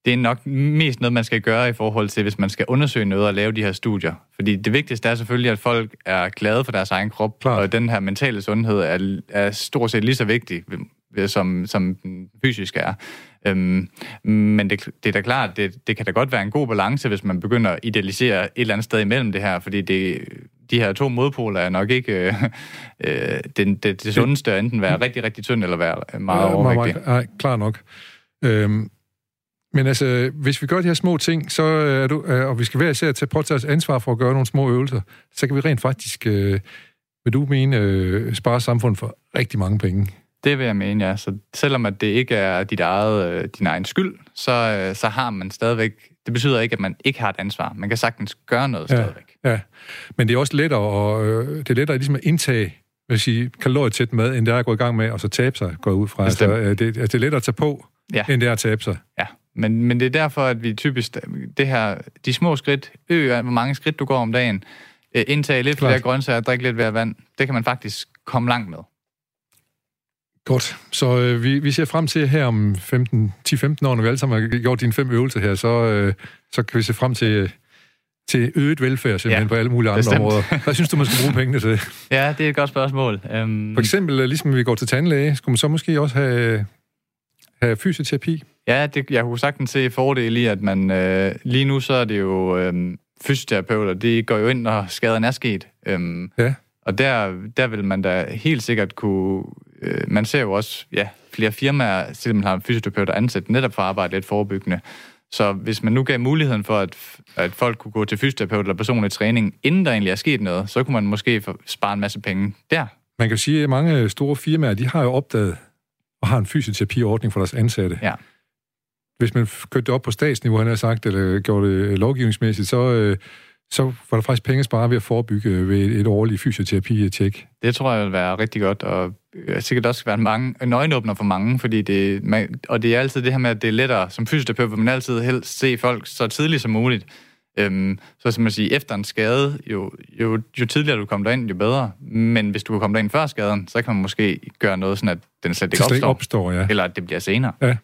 Det er nok mest noget, man skal gøre i forhold til, hvis man skal undersøge noget og lave de her studier. Fordi det vigtigste er selvfølgelig, at folk er glade for deres egen krop, Klar. og den her mentale sundhed er, er stort set lige så vigtig, som, som den fysiske er. Øhm, men det, det er da klart, det, det kan da godt være en god balance, hvis man begynder at idealisere et eller andet sted imellem det her, fordi det, de her to modpoler er nok ikke øh, øh, det, det, det sundeste at enten være rigtig, rigtig tynd eller være meget ja, overvægtig. Nej, klar nok. Øhm, men altså, hvis vi gør de her små ting, så er du, øh, og vi skal være især tage på os ansvar for at gøre nogle små øvelser, så kan vi rent faktisk, øh, vil du mene, øh, spare samfundet for rigtig mange penge. Det vil jeg mene, ja. Så selvom at det ikke er dit eget, øh, din egen skyld, så, øh, så har man stadigvæk... Det betyder ikke, at man ikke har et ansvar. Man kan sagtens gøre noget ja, stadigvæk. Ja, men det er også lettere, og, øh, det er lettere ligesom at indtage vil sige, kalorietæt mad, end det er at gå i gang med, og så tabe sig, går ud fra. Altså, det, altså, det er lettere at tage på, ja. end det er at tabe sig. Ja, men, men det er derfor, at vi typisk, det her, de små skridt, øger, hvor mange skridt du går om dagen, indtage lidt flere grøntsager, drikke lidt mere vand, det kan man faktisk komme langt med. Godt. Så øh, vi, vi ser frem til her om 10-15 år, når vi alle sammen har gjort dine fem øvelser her, så, øh, så kan vi se frem til, til øget velfærd simpelthen ja, på alle mulige andre bestemt. områder. Hvad synes du, man skal bruge pengene til? Ja, det er et godt spørgsmål. Um... For eksempel, øh, ligesom vi går til tandlæge, skulle man så måske også have, have fysioterapi? Ja, det, jeg kunne sagtens se fordele i, at man... Øh, lige nu så er det jo øh, fysioterapeuter, de går jo ind, når skaden er sket. Øh, ja. Og der, der vil man da helt sikkert kunne øh, man ser jo også ja, flere firmaer, selvom man har fysioterapeuter ansat netop for at arbejde lidt forebyggende. Så hvis man nu gav muligheden for, at, at folk kunne gå til fysioterapeut eller personlig træning, inden der egentlig er sket noget, så kunne man måske spare en masse penge der. Man kan sige, at mange store firmaer, de har jo opdaget og har en fysioterapiordning for deres ansatte. Ja. Hvis man kørte det op på statsniveau, han har sagt, eller gjorde det lovgivningsmæssigt, så, øh, så var der faktisk penge spare ved at forebygge ved et årligt fysioterapi-tjek. Det tror jeg vil være rigtig godt, og sikkert også være mange nøgenåbner for mange, fordi det, man, og det er altid det her med, at det er lettere som fysioterapeut, hvor man altid helst se folk så tidligt som muligt. Øhm, så som man siger, efter en skade, jo, jo, jo tidligere du kommer derind, jo bedre. Men hvis du kan komme derind før skaden, så kan man måske gøre noget sådan, at den slet ikke opstår. opstår ja. Eller at det bliver senere. Ja.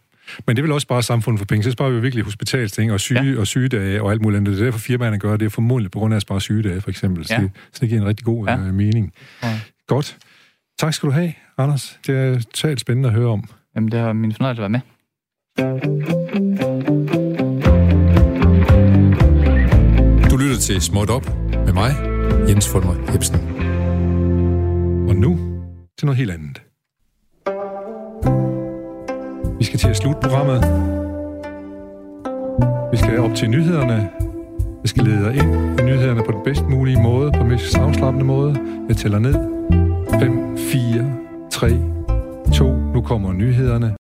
Men det vil også bare samfundet for penge. Så sparer vi virkelig hospitalsting og syge ja. og sygedage og alt muligt andet. Det er derfor firmaerne gør det. er formodentlig på grund af at spare sygedage, for eksempel. Så, ja. det, så det giver en rigtig god ja. uh, mening. Ja. Godt. Tak skal du have, Anders. Det er totalt spændende at høre om. Jamen, det har min fornøjelse at være med. til Småt Op med mig, Jens Folmer Hebsen. Og nu til noget helt andet. Vi skal til at slutte programmet. Vi skal op til nyhederne. Jeg skal lede dig ind i nyhederne på den bedst mulige måde, på den mest afslappende måde. Jeg tæller ned. 5, 4, 3, 2. Nu kommer nyhederne.